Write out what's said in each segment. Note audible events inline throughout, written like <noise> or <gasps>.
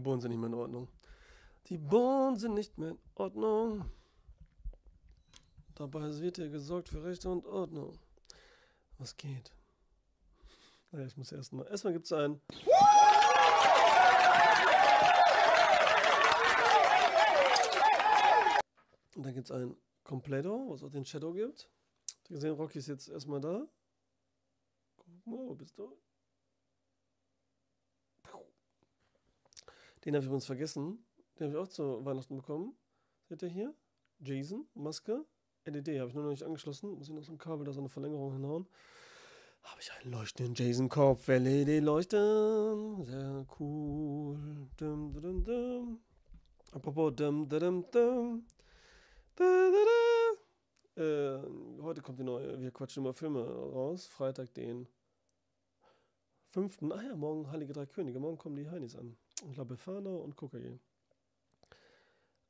Bohnen sind nicht mehr in Ordnung. Die Bohnen sind nicht mehr in Ordnung. Dabei wird hier gesorgt für Recht und Ordnung. Was geht? Naja, ich muss erstmal. Erstmal gibt es einen. Und dann gibt es ein Completo, was auch den Shadow gibt. Habt ihr gesehen, Rocky ist jetzt erstmal da. Guck mal, wo bist du? Den habe ich übrigens vergessen. Den habe ich auch zu Weihnachten bekommen. Seht ihr hier? Jason, Maske, LED habe ich nur noch nicht angeschlossen. Muss ich noch so ein Kabel, da so eine Verlängerung hinhauen. Habe ich einen leuchtenden Jason-Kopf, LED-Leuchten. Sehr cool. Dum, dum, dum. Apropos dum, dum, dum. Da, da, da. Äh, heute kommt die neue Wir quatschen über Filme raus. Freitag, den 5. Ah ja, morgen Heilige Drei Könige. Morgen kommen die Heinis an. Und La Befana und Kokain.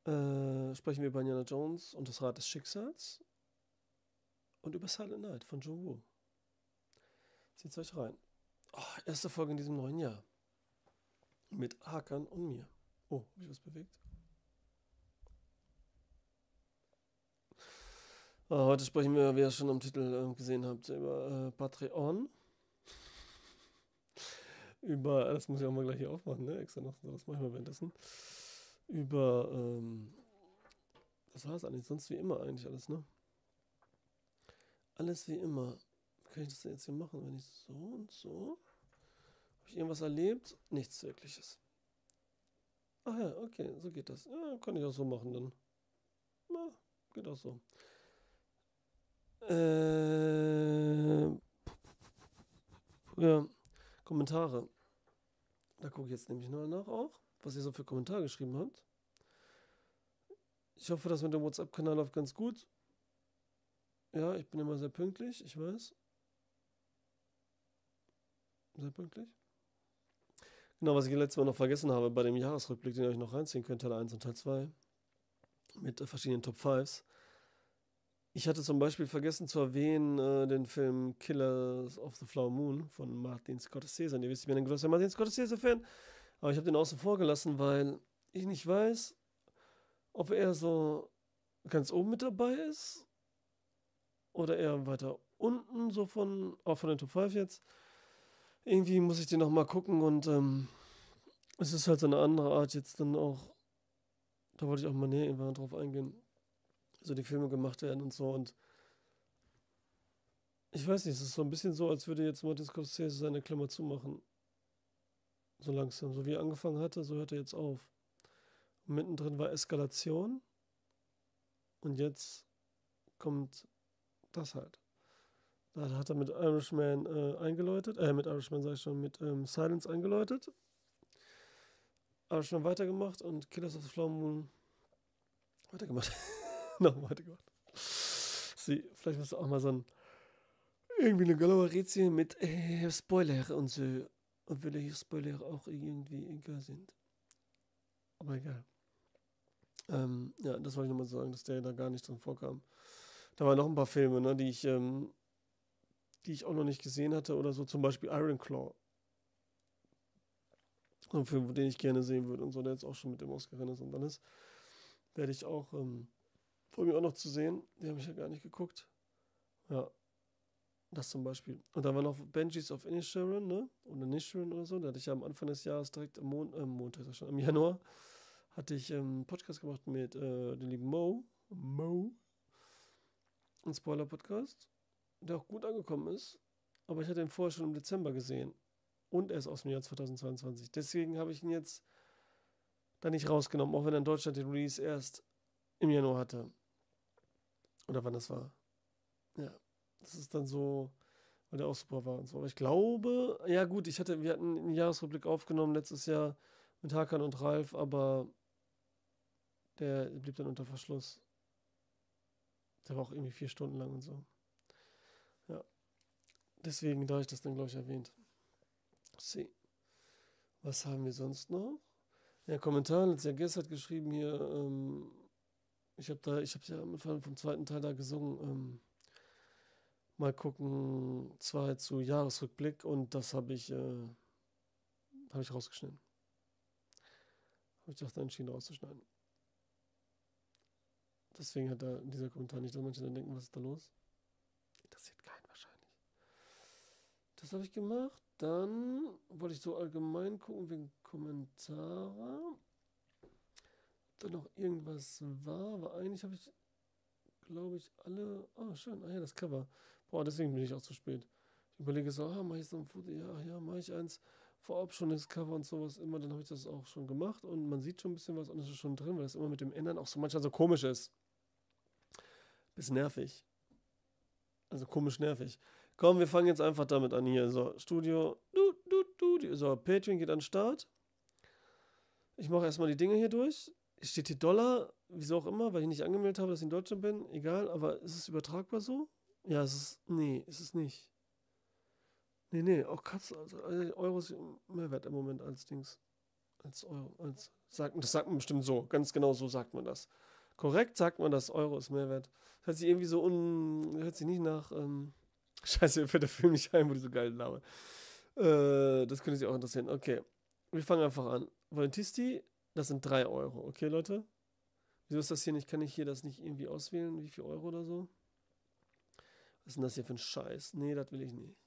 Äh, sprechen wir über Indiana Jones und das Rad des Schicksals. Und über Silent Night von Joe Woo. Zieht euch rein. Oh, erste Folge in diesem neuen Jahr. Mit Hakan und mir. Oh, habe ich was bewegt? Ah, heute sprechen wir, wie ihr schon am Titel äh, gesehen habt, über äh, Patreon. Über, das muss ich auch mal gleich hier aufmachen, ne? Extra noch, das mache ich mal währenddessen. Über, ähm, das war es eigentlich, sonst wie immer eigentlich alles, ne? Alles wie immer. Kann ich das jetzt hier machen, wenn ich so und so? Habe ich irgendwas erlebt? Nichts Wirkliches. Ach ja, okay, so geht das. Ja, kann ich auch so machen dann. Ja, geht auch so. Äh, ja, Kommentare. Da gucke ich jetzt nämlich noch nach auch, was ihr so für Kommentare geschrieben habt. Ich hoffe, das mit dem WhatsApp-Kanal läuft ganz gut. Ja, ich bin immer sehr pünktlich, ich weiß. Sehr pünktlich. Genau, was ich letztes Mal noch vergessen habe, bei dem Jahresrückblick, den ihr euch noch reinziehen könnt, Teil 1 und Teil 2, mit verschiedenen Top 5s. Ich hatte zum Beispiel vergessen zu erwähnen äh, den Film Killers of the Flower Moon von Martin Scorsese. Und ihr wisst, ich bin ein großer Martin Scorsese-Fan. Aber ich habe den außen vor gelassen, weil ich nicht weiß, ob er so ganz oben mit dabei ist oder eher weiter unten, so von, auch von den Top 5 jetzt. Irgendwie muss ich den nochmal gucken und ähm, es ist halt so eine andere Art jetzt dann auch, da wollte ich auch mal näher drauf eingehen, so die Filme gemacht werden und so und ich weiß nicht, es ist so ein bisschen so, als würde jetzt Martin Scorsese seine Klammer zumachen. So langsam. So wie er angefangen hatte, so hört er jetzt auf. Und mittendrin war Eskalation. Und jetzt kommt das halt. Da hat er mit Irishman äh, eingeläutet, äh, mit Irishman sag ich schon, mit ähm, Silence eingeläutet. Irishman weitergemacht und Killers of the Flower Moon weitergemacht. <laughs> <laughs> Noch weitergemacht. Sie, vielleicht musst du auch mal so ein, irgendwie eine Galarezie mit äh, Spoiler und so. Und welche Spoiler auch irgendwie egal sind. Aber egal. Ähm, ja, das wollte ich nochmal sagen, dass der da gar nicht drin vorkam. Da waren noch ein paar Filme, ne, die ich, ähm, die ich auch noch nicht gesehen hatte oder so, zum Beispiel Iron Claw. Ein Film, den ich gerne sehen würde und so, der jetzt auch schon mit dem Oscar ist und alles. Werde ich auch, ähm, mir auch noch zu sehen. Die habe ich ja gar nicht geguckt. Ja. Das zum Beispiel. Und da war noch Benjis of Inisherin, ne? Oder Nisherin oder so. Da hatte ich ja am Anfang des Jahres direkt am Mon äh, Montag, schon, im Januar, hatte ich ähm, einen Podcast gemacht mit äh, dem lieben Mo. Mo. Ein Spoiler-Podcast, der auch gut angekommen ist. Aber ich hatte ihn vorher schon im Dezember gesehen. Und er ist aus dem Jahr 2022. Deswegen habe ich ihn jetzt da nicht rausgenommen, auch wenn er in Deutschland den Release erst im Januar hatte. Oder wann das war. Ja, das ist dann so, weil der auch super war und so. Aber ich glaube, ja gut, ich hatte, wir hatten einen Jahresrückblick aufgenommen letztes Jahr mit Hakan und Ralf, aber der blieb dann unter Verschluss. Der war auch irgendwie vier Stunden lang und so. Ja. Deswegen, da ich das dann, glaube ich, erwähnt. See. Was haben wir sonst noch? Ja, Kommentar, Let's ja hat geschrieben hier, ähm, Ich habe da, ich habe ja am Anfang vom zweiten Teil da gesungen. Ähm, mal gucken, zwei zu Jahresrückblick und das habe ich, äh, habe ich rausgeschnitten. Habe ich dann entschieden rauszuschneiden. Deswegen hat da dieser Kommentar nicht, dass manche dann denken, was ist da los? Interessiert keinen wahrscheinlich. Das habe ich gemacht. Dann wollte ich so allgemein gucken wegen Kommentare. Da noch irgendwas war. Aber eigentlich habe ich, glaube ich, alle. Oh, schön. Ah ja, das Cover. Boah, deswegen bin ich auch zu spät. Ich überlege so, ah, mache ich so ein Foto? Ja, ja, mache ich eins. Vorab schon das Cover und sowas immer. Dann habe ich das auch schon gemacht. Und man sieht schon ein bisschen was und es ist schon drin, weil das immer mit dem Ändern auch so manchmal so komisch ist. Bisschen nervig. Also komisch nervig. Komm, wir fangen jetzt einfach damit an hier. So, Studio. Du, du, du, so, Patreon geht an den Start. Ich mache erstmal die Dinge hier durch. Steht hier Dollar, wieso auch immer, weil ich nicht angemeldet habe, dass ich in Deutschland bin. Egal, aber ist es übertragbar so? Ja, es ist. Nee, ist es nicht. Nee, nee, auch Katz, also Euro ist mehr wert im Moment als Dings. Als Euro. Als, sagt, das sagt man bestimmt so. Ganz genau so sagt man das. Korrekt sagt man, dass Euro ist Mehrwert. Hört sich irgendwie so un. Hört sich nicht nach. Ähm, <laughs> Scheiße, mir fällt der Film nicht ein, wo die so geil labern. Äh, das könnte sich auch interessieren. Okay. Wir fangen einfach an. Volentisti, das sind 3 Euro. Okay, Leute? Wieso ist das hier nicht? Kann ich hier das nicht irgendwie auswählen? Wie viel Euro oder so? Was ist denn das hier für ein Scheiß? Nee, das will ich nicht.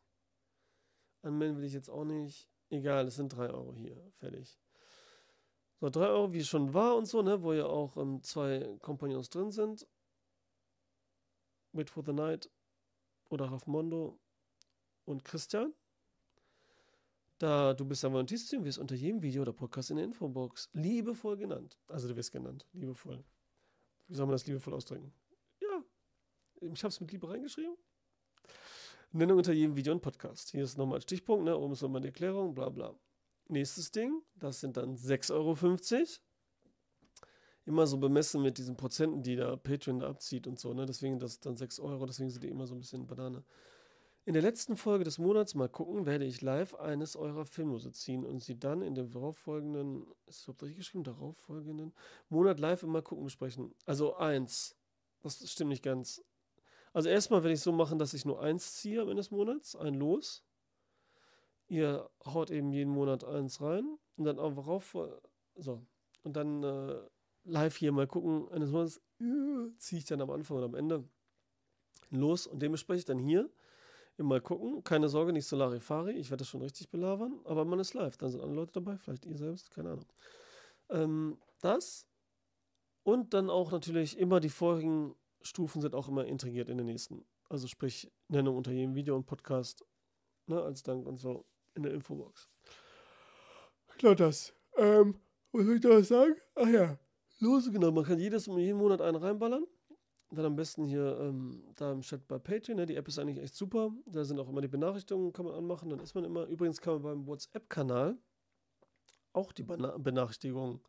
Anmelden will ich jetzt auch nicht. Egal, es sind 3 Euro hier. Fertig. So, 3 Euro, wie es schon war und so, ne? Wo ja auch ähm, zwei Kompagnons drin sind. Wait for the Night oder Rafmondo und Christian. Da du bist ja Volontistium, wirst unter jedem Video oder Podcast in der Infobox liebevoll genannt. Also du wirst genannt, liebevoll. Wie soll man das liebevoll ausdrücken? Ja, ich habe es mit Liebe reingeschrieben. Nennung unter jedem Video und Podcast. Hier ist nochmal ein Stichpunkt, ne? oben ist nochmal die Erklärung, bla bla. Nächstes Ding, das sind dann 6,50 Euro. Immer so bemessen mit diesen Prozenten, die da Patreon abzieht und so, ne? Deswegen das dann 6 Euro, deswegen sind die immer so ein bisschen Banane. In der letzten Folge des Monats mal gucken, werde ich live eines eurer Filmlose ziehen und sie dann in dem darauffolgenden, ist das richtig geschrieben, darauffolgenden Monat live immer gucken besprechen. Also eins. Das stimmt nicht ganz. Also erstmal werde ich so machen, dass ich nur eins ziehe am Ende des Monats, ein Los. Ihr haut eben jeden Monat eins rein und dann einfach rauf. So. Und dann äh, live hier mal gucken, eines Monats äh, ziehe ich dann am Anfang oder am Ende los und dementsprechend dann hier mal gucken. Keine Sorge, nicht Solarifari, ich werde das schon richtig belabern, aber man ist live, dann sind andere Leute dabei, vielleicht ihr selbst, keine Ahnung. Ähm, das und dann auch natürlich immer die vorigen Stufen sind auch immer integriert in den nächsten. Also sprich Nennung unter jedem Video und Podcast ne, als Dank und so in der Infobox. Klar das. Ähm, was soll ich da sagen? Ach ja, lose, genau. Man kann jedes, jeden Monat einen reinballern. Dann am besten hier ähm, da im Chat bei Patreon. Ne? Die App ist eigentlich echt super. Da sind auch immer die Benachrichtigungen, kann man anmachen. Dann ist man immer. Übrigens kann man beim WhatsApp-Kanal auch die Bena Benachrichtigungen.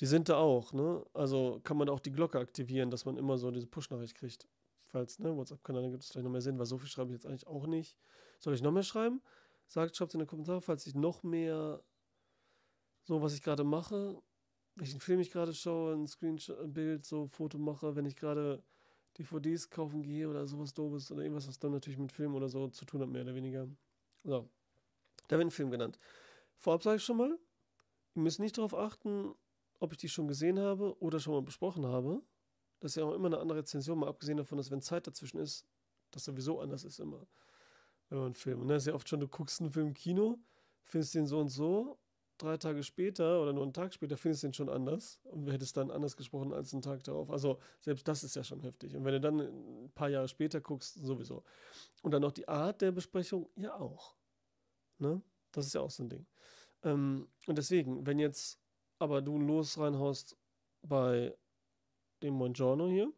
Die sind da auch, ne? Also kann man auch die Glocke aktivieren, dass man immer so diese Push-Nachricht kriegt. Falls, ne, WhatsApp-Kanal gibt es vielleicht noch mehr Sinn, weil so viel schreibe ich jetzt eigentlich auch nicht. Soll ich noch mehr schreiben? Sagt, schreibt in den Kommentaren, falls ich noch mehr so, was ich gerade mache, welchen Film ich gerade schaue, ein Screenshot, ein Bild, so Foto mache, wenn ich gerade DVDs kaufen gehe oder sowas doofes oder irgendwas, was dann natürlich mit Film oder so zu tun hat, mehr oder weniger. So. Da wird ein Film genannt. Vorab sage ich schon mal, ihr müsst nicht darauf achten, ob ich die schon gesehen habe oder schon mal besprochen habe. Das ist ja auch immer eine andere Rezension, mal abgesehen davon, dass wenn Zeit dazwischen ist, das sowieso anders ist immer. Wenn man einen Film. Und das ist ja oft schon, du guckst einen Film im Kino, findest den so und so drei Tage später oder nur einen Tag später findest du ihn schon anders und hättest dann anders gesprochen als einen Tag darauf. Also selbst das ist ja schon heftig. Und wenn du dann ein paar Jahre später guckst, sowieso. Und dann noch die Art der Besprechung, ja auch. Ne? Das ist ja auch so ein Ding. Ähm, und deswegen, wenn jetzt aber du Los reinhaust bei dem Mongiorno hier,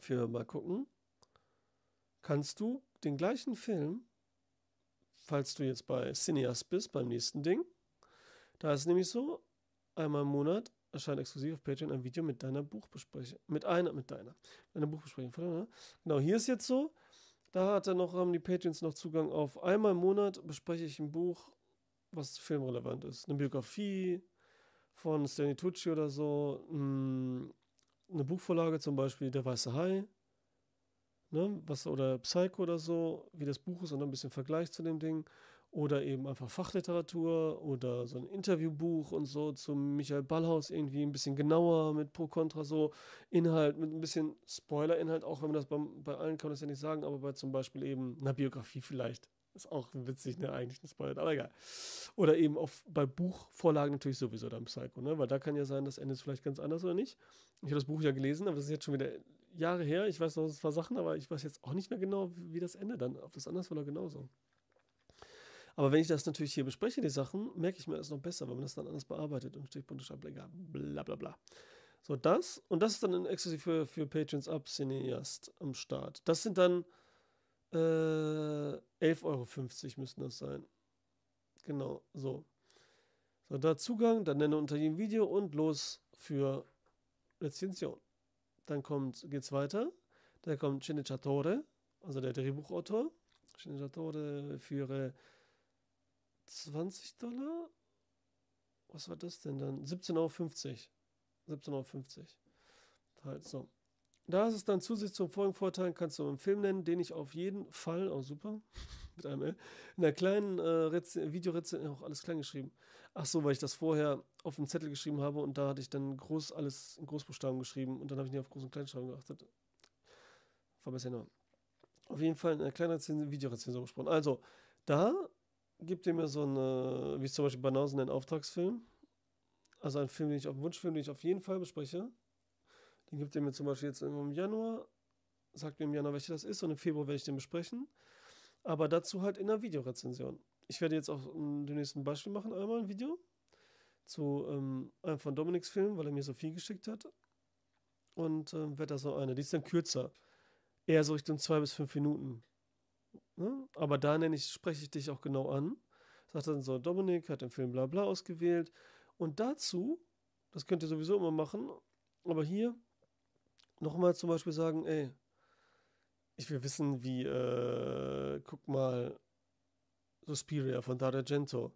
für mal gucken, kannst du den gleichen Film, falls du jetzt bei Cineas bist, beim nächsten Ding, da ist es nämlich so, einmal im Monat erscheint exklusiv auf Patreon ein Video mit deiner Buchbesprechung. Mit einer, mit deiner. Deiner Buchbesprechung. Genau, hier ist jetzt so, da hat er noch, haben die Patreons noch Zugang auf einmal im Monat bespreche ich ein Buch, was filmrelevant ist. Eine Biografie von Stanley Tucci oder so, eine Buchvorlage, zum Beispiel Der Weiße Hai, ne, was, oder Psycho oder so, wie das Buch ist und ein bisschen Vergleich zu dem Ding. Oder eben einfach Fachliteratur oder so ein Interviewbuch und so zu Michael Ballhaus irgendwie ein bisschen genauer mit Pro Contra so Inhalt, mit ein bisschen Spoiler-Inhalt, auch wenn man das beim, bei allen kann man das ja nicht sagen, aber bei zum Beispiel eben einer Biografie vielleicht. Ist auch witzig, ne? Eigentlich ein Spoiler, aber egal. Oder eben auf, bei Buchvorlagen natürlich sowieso dann Psycho, ne? Weil da kann ja sein, das Ende ist vielleicht ganz anders oder nicht. Ich habe das Buch ja gelesen, aber das ist jetzt schon wieder Jahre her. Ich weiß noch ein paar Sachen, aber ich weiß jetzt auch nicht mehr genau, wie das Ende dann, ob das anders war oder genauso. Aber wenn ich das natürlich hier bespreche, die Sachen, merke ich mir das noch besser, weil man das dann anders bearbeitet und Stichpunkte schreibt, bla bla bla. So, das und das ist dann exklusiv für, für Patrons ab Cineast am Start. Das sind dann äh, 11,50 Euro müssten das sein. Genau, so. So, da Zugang, dann nenne unter jedem Video und los für Rezension. Dann kommt, geht's weiter. Da kommt Cineciatore, also der Drehbuchautor. Cineciatore für 20 Dollar? Was war das denn dann? 17,50 Euro. 17,50 Euro. Halt so. Da ist es dann zusätzlich zum Folgenvorteil, kannst du einen Film nennen, den ich auf jeden Fall, oh super, <laughs> mit einem L, in einer kleinen äh, Videorezension, auch alles klein geschrieben. Ach so, weil ich das vorher auf dem Zettel geschrieben habe und da hatte ich dann groß alles in Großbuchstaben geschrieben und dann habe ich nicht auf Groß- und Kleinschreiben geachtet. Verbessern. Auf jeden Fall in einer kleinen Videorezension gesprochen. Also, da gibt ihr mir so eine, wie zum Beispiel Banausen, einen Auftragsfilm. Also einen Film, den ich auf Wunschfilm, den ich auf jeden Fall bespreche. Den gibt ihr mir zum Beispiel jetzt im Januar. Sagt mir im Januar, welcher das ist und im Februar werde ich den besprechen. Aber dazu halt in einer Videorezension. Ich werde jetzt auch dem nächsten Beispiel machen, einmal ein Video zu ähm, einem von Dominiks Film, weil er mir so viel geschickt hat. Und ähm, werde da so eine. Die ist dann kürzer. Eher so Richtung zwei bis fünf Minuten. Ne? Aber da nenne ich, spreche ich dich auch genau an. Sagt dann so, Dominik hat den Film bla bla ausgewählt. Und dazu, das könnt ihr sowieso immer machen, aber hier nochmal zum Beispiel sagen, ey, ich will wissen, wie, äh, guck mal, Suspiria von Dario Argento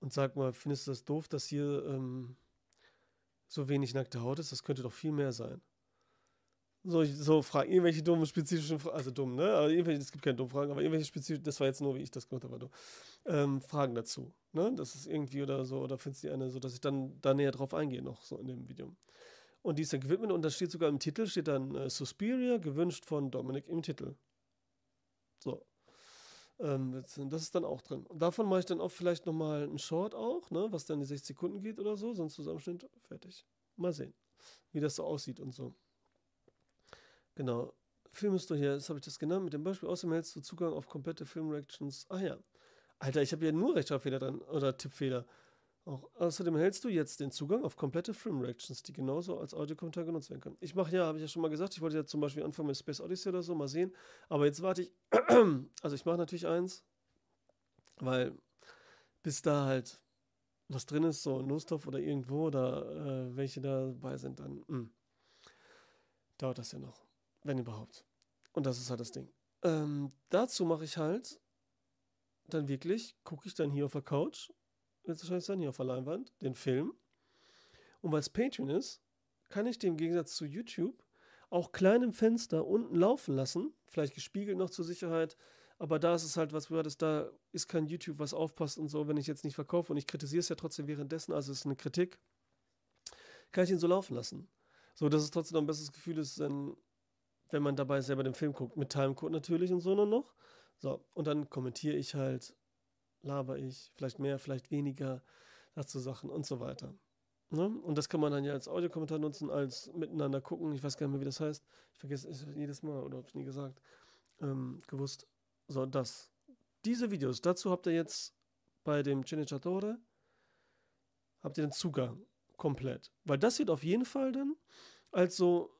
und sag mal, findest du das doof, dass hier ähm, so wenig nackte Haut ist? Das könnte doch viel mehr sein so, so Fragen, irgendwelche dummen, spezifischen Fragen, also dumm, ne? Aber irgendwelche, es gibt keine dummen Fragen, aber irgendwelche spezifischen, das war jetzt nur, wie ich das gemacht habe, ähm, Fragen dazu, ne? Das ist irgendwie oder so, oder findest du eine, so dass ich dann da näher drauf eingehe, noch so in dem Video. Und die ist dann gewidmet und da steht sogar im Titel, steht dann äh, Suspiria, gewünscht von Dominik im Titel. So. Ähm, das ist dann auch drin. Und davon mache ich dann auch vielleicht nochmal einen Short auch, ne? Was dann die 60 Sekunden geht oder so, sonst Zusammenschnitt, fertig. Mal sehen, wie das so aussieht und so. Genau. Film ist doch hier, das habe ich das genannt, mit dem Beispiel. Außerdem hältst du Zugang auf komplette Film-Reactions. Ah ja. Alter, ich habe ja nur Rechtschreibfehler dran oder Tippfehler. Auch. Außerdem hältst du jetzt den Zugang auf komplette Film-Reactions, die genauso als Audiokommentar genutzt werden können. Ich mache ja, habe ich ja schon mal gesagt, ich wollte ja zum Beispiel anfangen mit Space Odyssey oder so, mal sehen. Aber jetzt warte ich, <clears throat> also ich mache natürlich eins, weil bis da halt was drin ist, so ein Lostopf oder irgendwo oder äh, welche dabei sind, dann mh, hm, dauert das ja noch. Wenn überhaupt. Und das ist halt das Ding. Ähm, dazu mache ich halt dann wirklich, gucke ich dann hier auf der Couch, es wahrscheinlich sein, hier auf der Leinwand, den Film. Und weil es Patreon ist, kann ich den im Gegensatz zu YouTube auch klein im Fenster unten laufen lassen, vielleicht gespiegelt noch zur Sicherheit, aber da ist es halt was Wörtes, da ist kein YouTube, was aufpasst und so, wenn ich jetzt nicht verkaufe und ich kritisiere es ja trotzdem währenddessen, also es ist eine Kritik, kann ich ihn so laufen lassen. So, dass es trotzdem noch ein besseres Gefühl ist, wenn wenn man dabei selber den Film guckt. Mit Timecode natürlich und so nur noch. So, und dann kommentiere ich halt, laber ich, vielleicht mehr, vielleicht weniger, dazu Sachen und so weiter. Ne? Und das kann man dann ja als Audiokommentar nutzen, als miteinander gucken. Ich weiß gar nicht mehr, wie das heißt. Ich vergesse es jedes Mal oder habe es nie gesagt. Ähm, gewusst. So, das. Diese Videos, dazu habt ihr jetzt bei dem Cineciatore, habt ihr den Zugang komplett. Weil das wird auf jeden Fall dann als so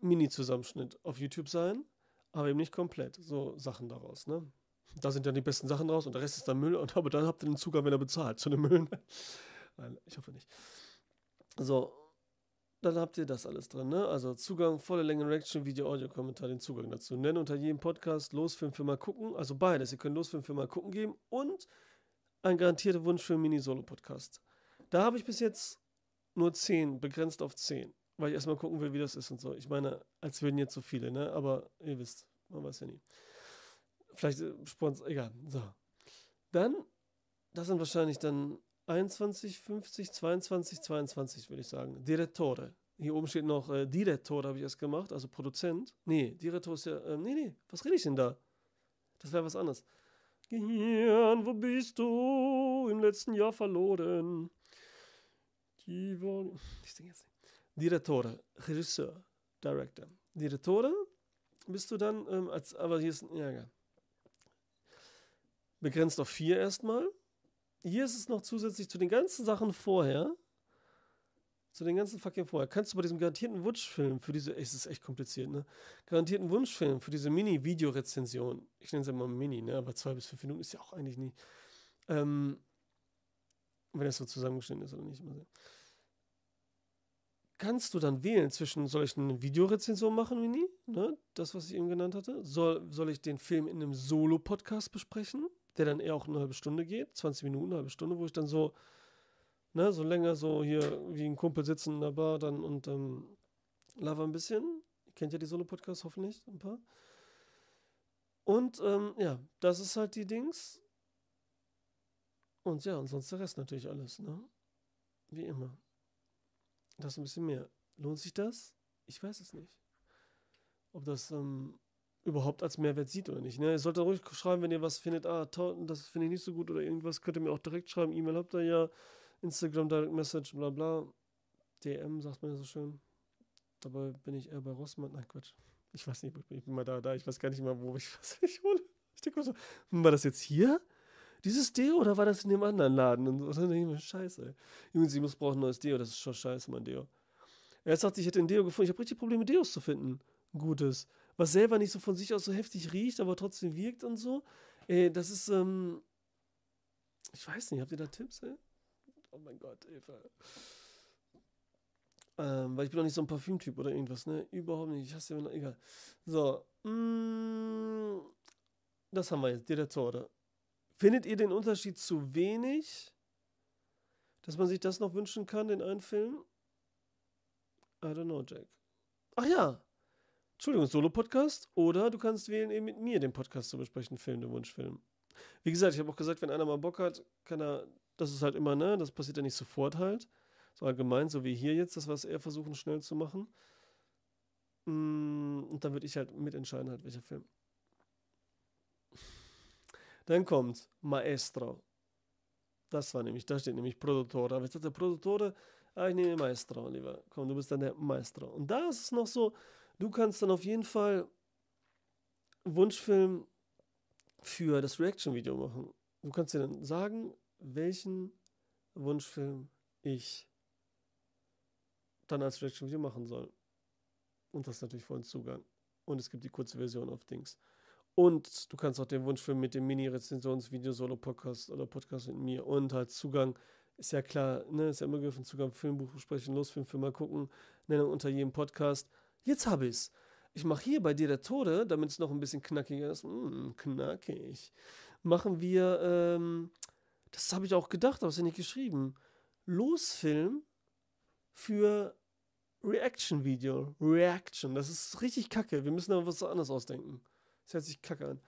Mini-Zusammenschnitt auf YouTube sein, aber eben nicht komplett. So Sachen daraus, ne? Da sind dann die besten Sachen draus und der Rest ist dann Müll. Und <laughs> aber dann habt ihr den Zugang, wenn er bezahlt, zu dem Müll. <laughs> Nein, ich hoffe nicht. So, dann habt ihr das alles drin, ne? Also Zugang, volle Länge Reaction, Video, Audio, Kommentar, den Zugang dazu. Nennen unter jedem Podcast Losfilm für mal gucken, also beides. Ihr könnt Losfilm für mal gucken geben und ein garantierter Wunsch für einen Mini-Solo-Podcast. Da habe ich bis jetzt nur 10, begrenzt auf 10 weil ich erstmal gucken will, wie das ist und so. Ich meine, als würden jetzt so viele, ne? Aber ihr wisst, man weiß ja nie. Vielleicht äh, Sponsor, egal. So. Dann, das sind wahrscheinlich dann 21, 50, 22, 22, würde ich sagen. Direttore. Hier oben steht noch äh, Direttore, habe ich erst gemacht, also Produzent. Nee, Direttore ist ja, äh, nee, nee, was rede ich denn da? Das wäre was anderes. Gehirn, wo bist du? Im letzten Jahr verloren. Die wollen. Ich denke jetzt nicht. Direttore, Regisseur, Director. Direttore bist du dann, ähm, als, aber hier ist, ja, ja. Begrenzt auf vier erstmal. Hier ist es noch zusätzlich zu den ganzen Sachen vorher, zu den ganzen fucking vorher, kannst du bei diesem garantierten Wunschfilm für diese, es ist echt kompliziert, ne? Garantierten Wunschfilm für diese Mini-Videorezension, ich nenne es ja mal Mini, ne? Aber zwei bis fünf Minuten ist ja auch eigentlich nie, ähm, wenn es so zusammengeschnitten ist oder nicht, mal sehen kannst du dann wählen zwischen, soll ich eine Videorezension machen, Mini? Ne? Das, was ich eben genannt hatte. Soll, soll ich den Film in einem Solo-Podcast besprechen, der dann eher auch eine halbe Stunde geht, 20 Minuten, eine halbe Stunde, wo ich dann so, ne, so länger so hier wie ein Kumpel sitzen in der Bar dann und ähm, lava ein bisschen. Ihr kennt ja die Solo-Podcasts hoffentlich, ein paar. Und ähm, ja, das ist halt die Dings. Und ja, und sonst der Rest natürlich alles, ne? Wie immer. Das ein bisschen mehr. Lohnt sich das? Ich weiß es nicht. Ob das ähm, überhaupt als Mehrwert sieht oder nicht. Ne? Ihr solltet ruhig schreiben, wenn ihr was findet, ah, das finde ich nicht so gut oder irgendwas, könnt ihr mir auch direkt schreiben. E-Mail habt ihr ja, Instagram Direct Message, bla bla. DM sagt man ja so schön. Dabei bin ich eher bei Rossmann. Nein, Quatsch. Ich weiß nicht, ich bin mal da, da. Ich weiß gar nicht mal, wo ich <laughs> was ich hole. Ich denke so, war das jetzt hier? Dieses Deo oder war das in dem anderen Laden? Und, dann denke ich mir, scheiße. Jungs, ich muss brauchen ein neues Deo, das ist schon scheiße, mein Deo. Er sagt, ich hätte ein Deo gefunden. Ich habe richtig Probleme, Deos zu finden. Gutes. Was selber nicht so von sich aus so heftig riecht, aber trotzdem wirkt und so. Ey, das ist, ähm, ich weiß nicht, habt ihr da Tipps, ey? Oh mein Gott, Eva. Ähm, weil ich bin auch nicht so ein Parfümtyp oder irgendwas, ne? Überhaupt nicht. Ich hasse ja, egal. So, mm, das haben wir jetzt, Direttore. Findet ihr den Unterschied zu wenig, dass man sich das noch wünschen kann in einem Film? I don't know, Jack. Ach ja. Entschuldigung, Solo-Podcast. Oder du kannst wählen, eben mit mir den Podcast zu besprechen, Film, den Wunschfilm. Wie gesagt, ich habe auch gesagt, wenn einer mal Bock hat, kann er, das ist halt immer, ne, das passiert ja nicht sofort halt. So allgemein, so wie hier jetzt, das, was er versuchen schnell zu machen. Mm, und dann würde ich halt mitentscheiden, halt, welcher Film. Dann kommt Maestro. Das war nämlich, da steht nämlich Produttore. Aber hat der Produttore, ah, ich nehme Maestro, lieber. Komm, du bist dann der Maestro. Und da ist es noch so, du kannst dann auf jeden Fall Wunschfilm für das Reaction-Video machen. Du kannst dir dann sagen, welchen Wunschfilm ich dann als Reaction-Video machen soll. Und das ist natürlich vollen Zugang. Und es gibt die kurze Version auf Dings. Und du kannst auch den Wunschfilm mit dem Mini-Rezensionsvideo, Solo-Podcast oder Podcast mit mir und halt Zugang, ist ja klar, ne, ist ja immer gegriffen, Zugang, Filmbuch besprechen, Losfilm, Film mal gucken, Nennung unter jedem Podcast. Jetzt habe ich es. Ich mache hier bei dir der Tode, damit es noch ein bisschen knackiger ist. Mm, knackig. Machen wir, ähm, das habe ich auch gedacht, aber es ist ja nicht geschrieben. Losfilm für Reaction-Video. Reaction. Das ist richtig kacke. Wir müssen da was anderes ausdenken. Das hört sich kacke an.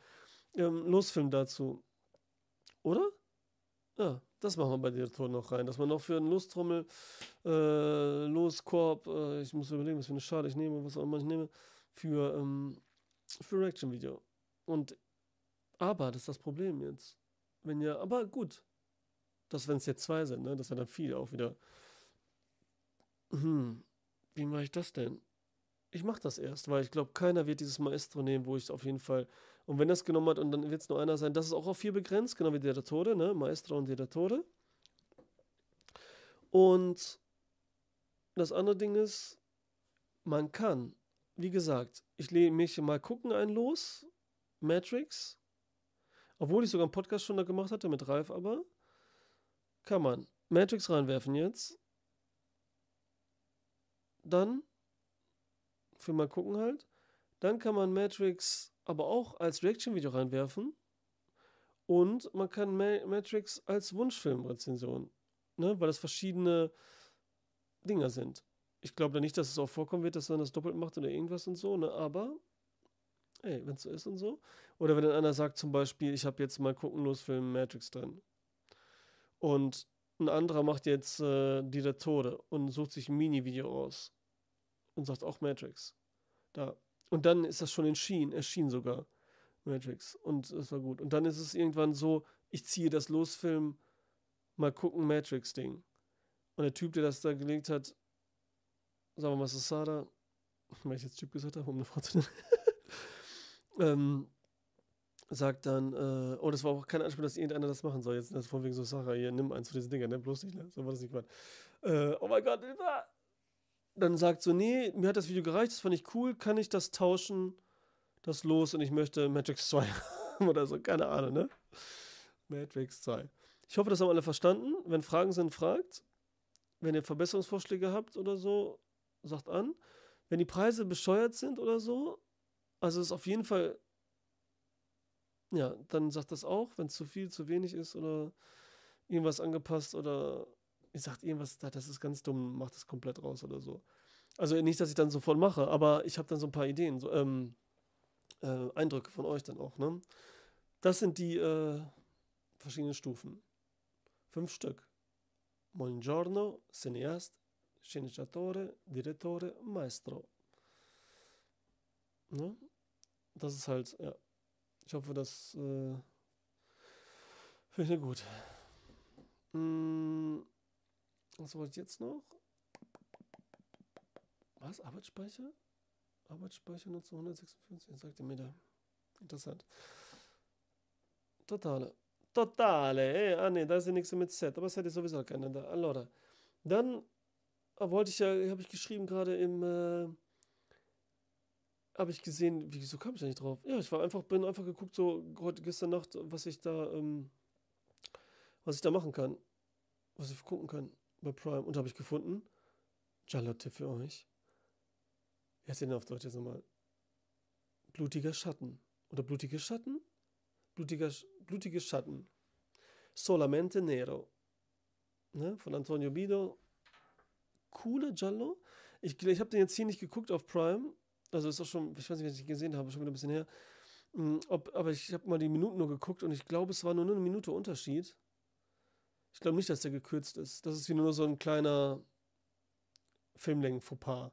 Ähm, Losfilm dazu. Oder? Ja, das machen wir bei dir Ton noch rein. Dass man noch für einen Lostrommel, äh, Loskorb, äh, ich muss überlegen, was für eine Schale ich nehme, was auch immer ich nehme, für, ähm, für Reaction-Video. Und, aber, das ist das Problem jetzt. Wenn ja, aber gut. Das, wenn es jetzt zwei sind, ne, das wäre dann viel auch wieder. Hm, wie mache ich das denn? Ich mache das erst, weil ich glaube, keiner wird dieses Maestro nehmen, wo ich auf jeden Fall. Und wenn das genommen hat, und dann wird es nur einer sein, das ist auch auf vier begrenzt, genau wie Direttore, ne? Maestro und Direttore. Und das andere Ding ist, man kann, wie gesagt, ich lege mich mal gucken ein los, Matrix, obwohl ich sogar einen Podcast schon da gemacht hatte mit Ralf, aber kann man Matrix reinwerfen jetzt. Dann für mal gucken halt. Dann kann man Matrix aber auch als Reaction-Video reinwerfen. Und man kann Ma Matrix als Wunschfilm-Rezension, ne, weil das verschiedene Dinger sind. Ich glaube da nicht, dass es auch vorkommen wird, dass man das doppelt macht oder irgendwas und so, ne? Aber, ey, wenn es so ist und so. Oder wenn dann einer sagt zum Beispiel, ich habe jetzt mal guckenlos Film Matrix drin. Und ein anderer macht jetzt äh, die Tode und sucht sich ein Mini-Video aus und sagt auch Matrix. Da. Und dann ist das schon erschienen, erschien sogar Matrix. Und es war gut. Und dann ist es irgendwann so, ich ziehe das Losfilm, mal gucken, Matrix-Ding. Und der Typ, der das da gelegt hat, sagen wir mal Sasada, <laughs> weil ich jetzt Typ gesagt habe, um eine Frau zu nennen, <laughs> ähm, sagt dann, äh, oh, das war auch kein Anspruch, dass irgendeiner das machen soll. Jetzt, das von wegen so, Sarah, hier, nimm eins von diesen Dingern, ne? bloß nicht, ne? So war das nicht gemeint. Äh, oh mein Gott, Hilfe! Dann sagt so, nee, mir hat das Video gereicht, das fand ich cool, kann ich das tauschen, das los und ich möchte Matrix <laughs> 2 haben oder so, keine Ahnung, ne? Matrix 2. Ich hoffe, das haben alle verstanden. Wenn Fragen sind, fragt. Wenn ihr Verbesserungsvorschläge habt oder so, sagt an. Wenn die Preise bescheuert sind oder so, also ist auf jeden Fall ja, dann sagt das auch, wenn es zu viel, zu wenig ist oder irgendwas angepasst oder ihr sagt irgendwas, das ist ganz dumm, macht es komplett raus oder so. Also nicht, dass ich dann sofort mache, aber ich habe dann so ein paar Ideen, so, ähm, äh, Eindrücke von euch dann auch. Ne? Das sind die äh, verschiedenen Stufen. Fünf Stück. Buongiorno, cineast, sceneggiatore, direttore, maestro. Ne? Das ist halt, ja. Ich hoffe, das äh, finde ich gut. Hm, was wollte ich jetzt noch? Was? Arbeitsspeicher? Arbeitsspeicher 1956, sagte mir da. Interessant. Totale. Totale, eh? Ah ne, da ist ja nichts mit Set, aber es hätte sowieso keiner da. Allora. Dann wollte ich ja, habe ich geschrieben gerade im äh, habe ich gesehen, wieso kam ich da nicht drauf? Ja, ich war einfach, bin einfach geguckt, so heute, gestern Nacht, was ich da, ähm, was ich da machen kann. Was ich gucken kann bei Prime. Und habe ich gefunden, Charlotte für euch. Wie heißt denn auf Deutsch jetzt nochmal? Blutiger Schatten. Oder blutige Schatten? Blutiger, blutige Schatten. Solamente Nero. Ne? Von Antonio Bido. Coole Giallo. Ich, ich habe den jetzt hier nicht geguckt auf Prime, also ist auch schon, ich weiß nicht, was ich gesehen habe, schon wieder ein bisschen her. Mm, ob, aber ich habe mal die Minuten nur geguckt und ich glaube, es war nur eine Minute Unterschied. Ich glaube nicht, dass der gekürzt ist. Das ist wie nur so ein kleiner Filmlängen-Fauxpas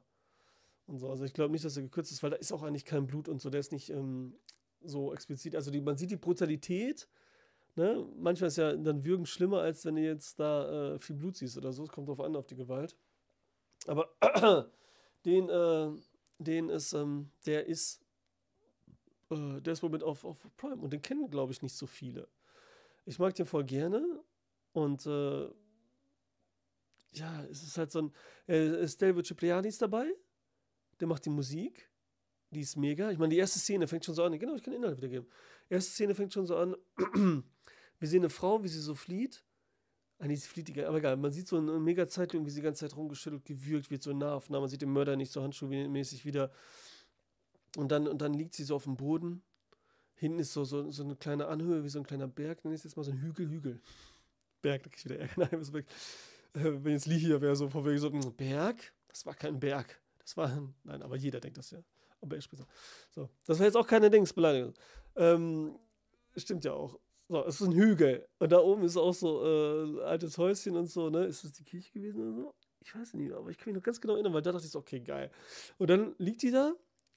und so. Also ich glaube nicht, dass er gekürzt ist, weil da ist auch eigentlich kein Blut und so. Der ist nicht ähm, so explizit. Also die, man sieht die Brutalität. Ne? Manchmal ist ja dann Würgen schlimmer, als wenn du jetzt da äh, viel Blut siehst oder so. Es kommt drauf an, auf die Gewalt. Aber <clears throat> den, äh, den ist, ähm, der ist, äh, der ist Moment auf, auf Prime und den kennen, glaube ich, nicht so viele. Ich mag den voll gerne und äh, ja, es ist halt so ein, äh, David Cipriani ist dabei, der macht die Musik, die ist mega. Ich meine, die erste Szene fängt schon so an, genau, ich kann Inhalt wiedergeben. Die erste Szene fängt schon so an, <clears throat> wir sehen eine Frau, wie sie so flieht eigentlich ist fließiger, aber egal. Man sieht so eine mega Zeitung, wie sie die ganze Zeit rumgeschüttelt, gewürgt wird, so Nahaufnahme. Man sieht den Mörder nicht so handschuhmäßig wieder. Und dann, und dann liegt sie so auf dem Boden. Hinten ist so, so, so eine kleine Anhöhe, wie so ein kleiner Berg. Dann ist jetzt mal so ein Hügel, Hügel. Berg, da krieg ich wieder Ärger. <laughs> Nein. Äh, wenn jetzt Lee hier wäre, so von wegen so, hm, Berg? Das war kein Berg. Das war, nein, aber jeder denkt das ja. Aber er spricht so. so. Das war jetzt auch keine Dingsbeleidigung. Ähm, stimmt ja auch. So, es ist ein Hügel. Und da oben ist auch so äh, altes Häuschen und so, ne? Ist das die Kirche gewesen oder so? Ich weiß nicht, aber ich kann mich noch ganz genau erinnern, weil da dachte ich so, okay, geil. Und dann liegt die da,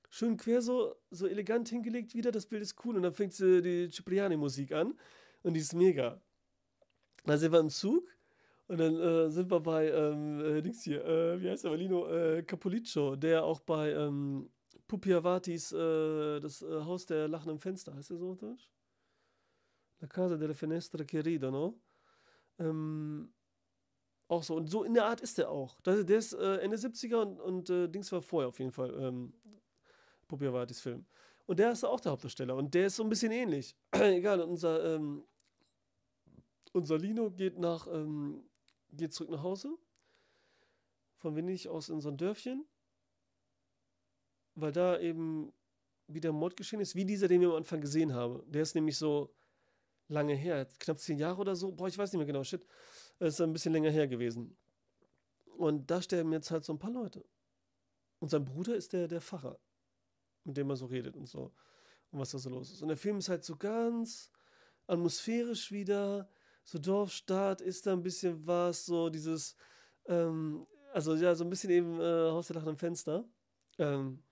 schön quer so, so elegant hingelegt wieder, das Bild ist cool. Und dann fängt sie die Cipriani-Musik an und die ist mega. Dann sind wir im Zug und dann äh, sind wir bei, ähm, äh, Dings hier, äh, wie heißt der, Valino äh, Capoliccio, der auch bei ähm, Pupiavatis, äh, das äh, Haus der lachenden Fenster, heißt der so auf Deutsch? La Casa delle Finestre che ridono. Ähm, auch so. Und so in der Art ist der auch. Der, der ist äh, Ende 70er und, und äh, Dings war vorher auf jeden Fall. Ähm, Pupiavatis Film. Und der ist auch der Hauptdarsteller. Und der ist so ein bisschen ähnlich. <clears throat> Egal, unser, ähm, unser Lino geht nach, ähm, geht zurück nach Hause. Von Venedig aus in so ein Dörfchen. Weil da eben wieder Mord geschehen ist, wie dieser, den wir am Anfang gesehen haben. Der ist nämlich so lange her, knapp zehn Jahre oder so. Boah, ich weiß nicht mehr genau, shit. Ist ein bisschen länger her gewesen. Und da sterben jetzt halt so ein paar Leute. Und sein Bruder ist der, der Pfarrer, mit dem er so redet und so. Und was da so los ist. Und der Film ist halt so ganz atmosphärisch wieder. So Dorfstaat ist da ein bisschen was, so dieses, ähm, also ja, so ein bisschen eben äh, Haus der Lachenden Fenster. Ähm,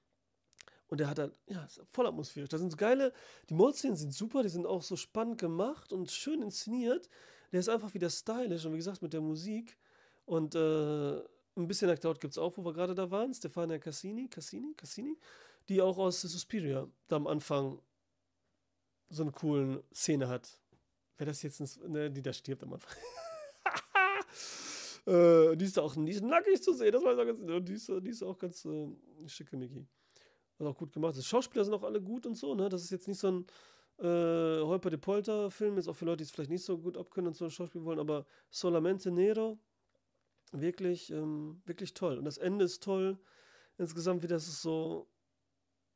und der hat halt, ja, voll atmosphärisch. Da sind so geile, die Mordszenen sind super, die sind auch so spannend gemacht und schön inszeniert. Der ist einfach wieder stylisch und wie gesagt mit der Musik. Und äh, ein bisschen Actout gibt es auch, wo wir gerade da waren. Stefania Cassini, Cassini, Cassini, die auch aus Suspiria da am Anfang so eine coole Szene hat. Wer das jetzt, ne, die da stirbt am Anfang. <laughs> äh, die ist auch die ist nackig zu sehen, das war ganz, die ist, die ist auch ganz äh, schickimicki. Was auch gut gemacht ist. Schauspieler sind auch alle gut und so, ne? Das ist jetzt nicht so ein äh, Holper de Polter-Film, ist auch für Leute, die es vielleicht nicht so gut abkönnen und so ein Schauspiel wollen, aber Solamente Nero, wirklich, ähm, wirklich toll. Und das Ende ist toll. Insgesamt wieder ist es so,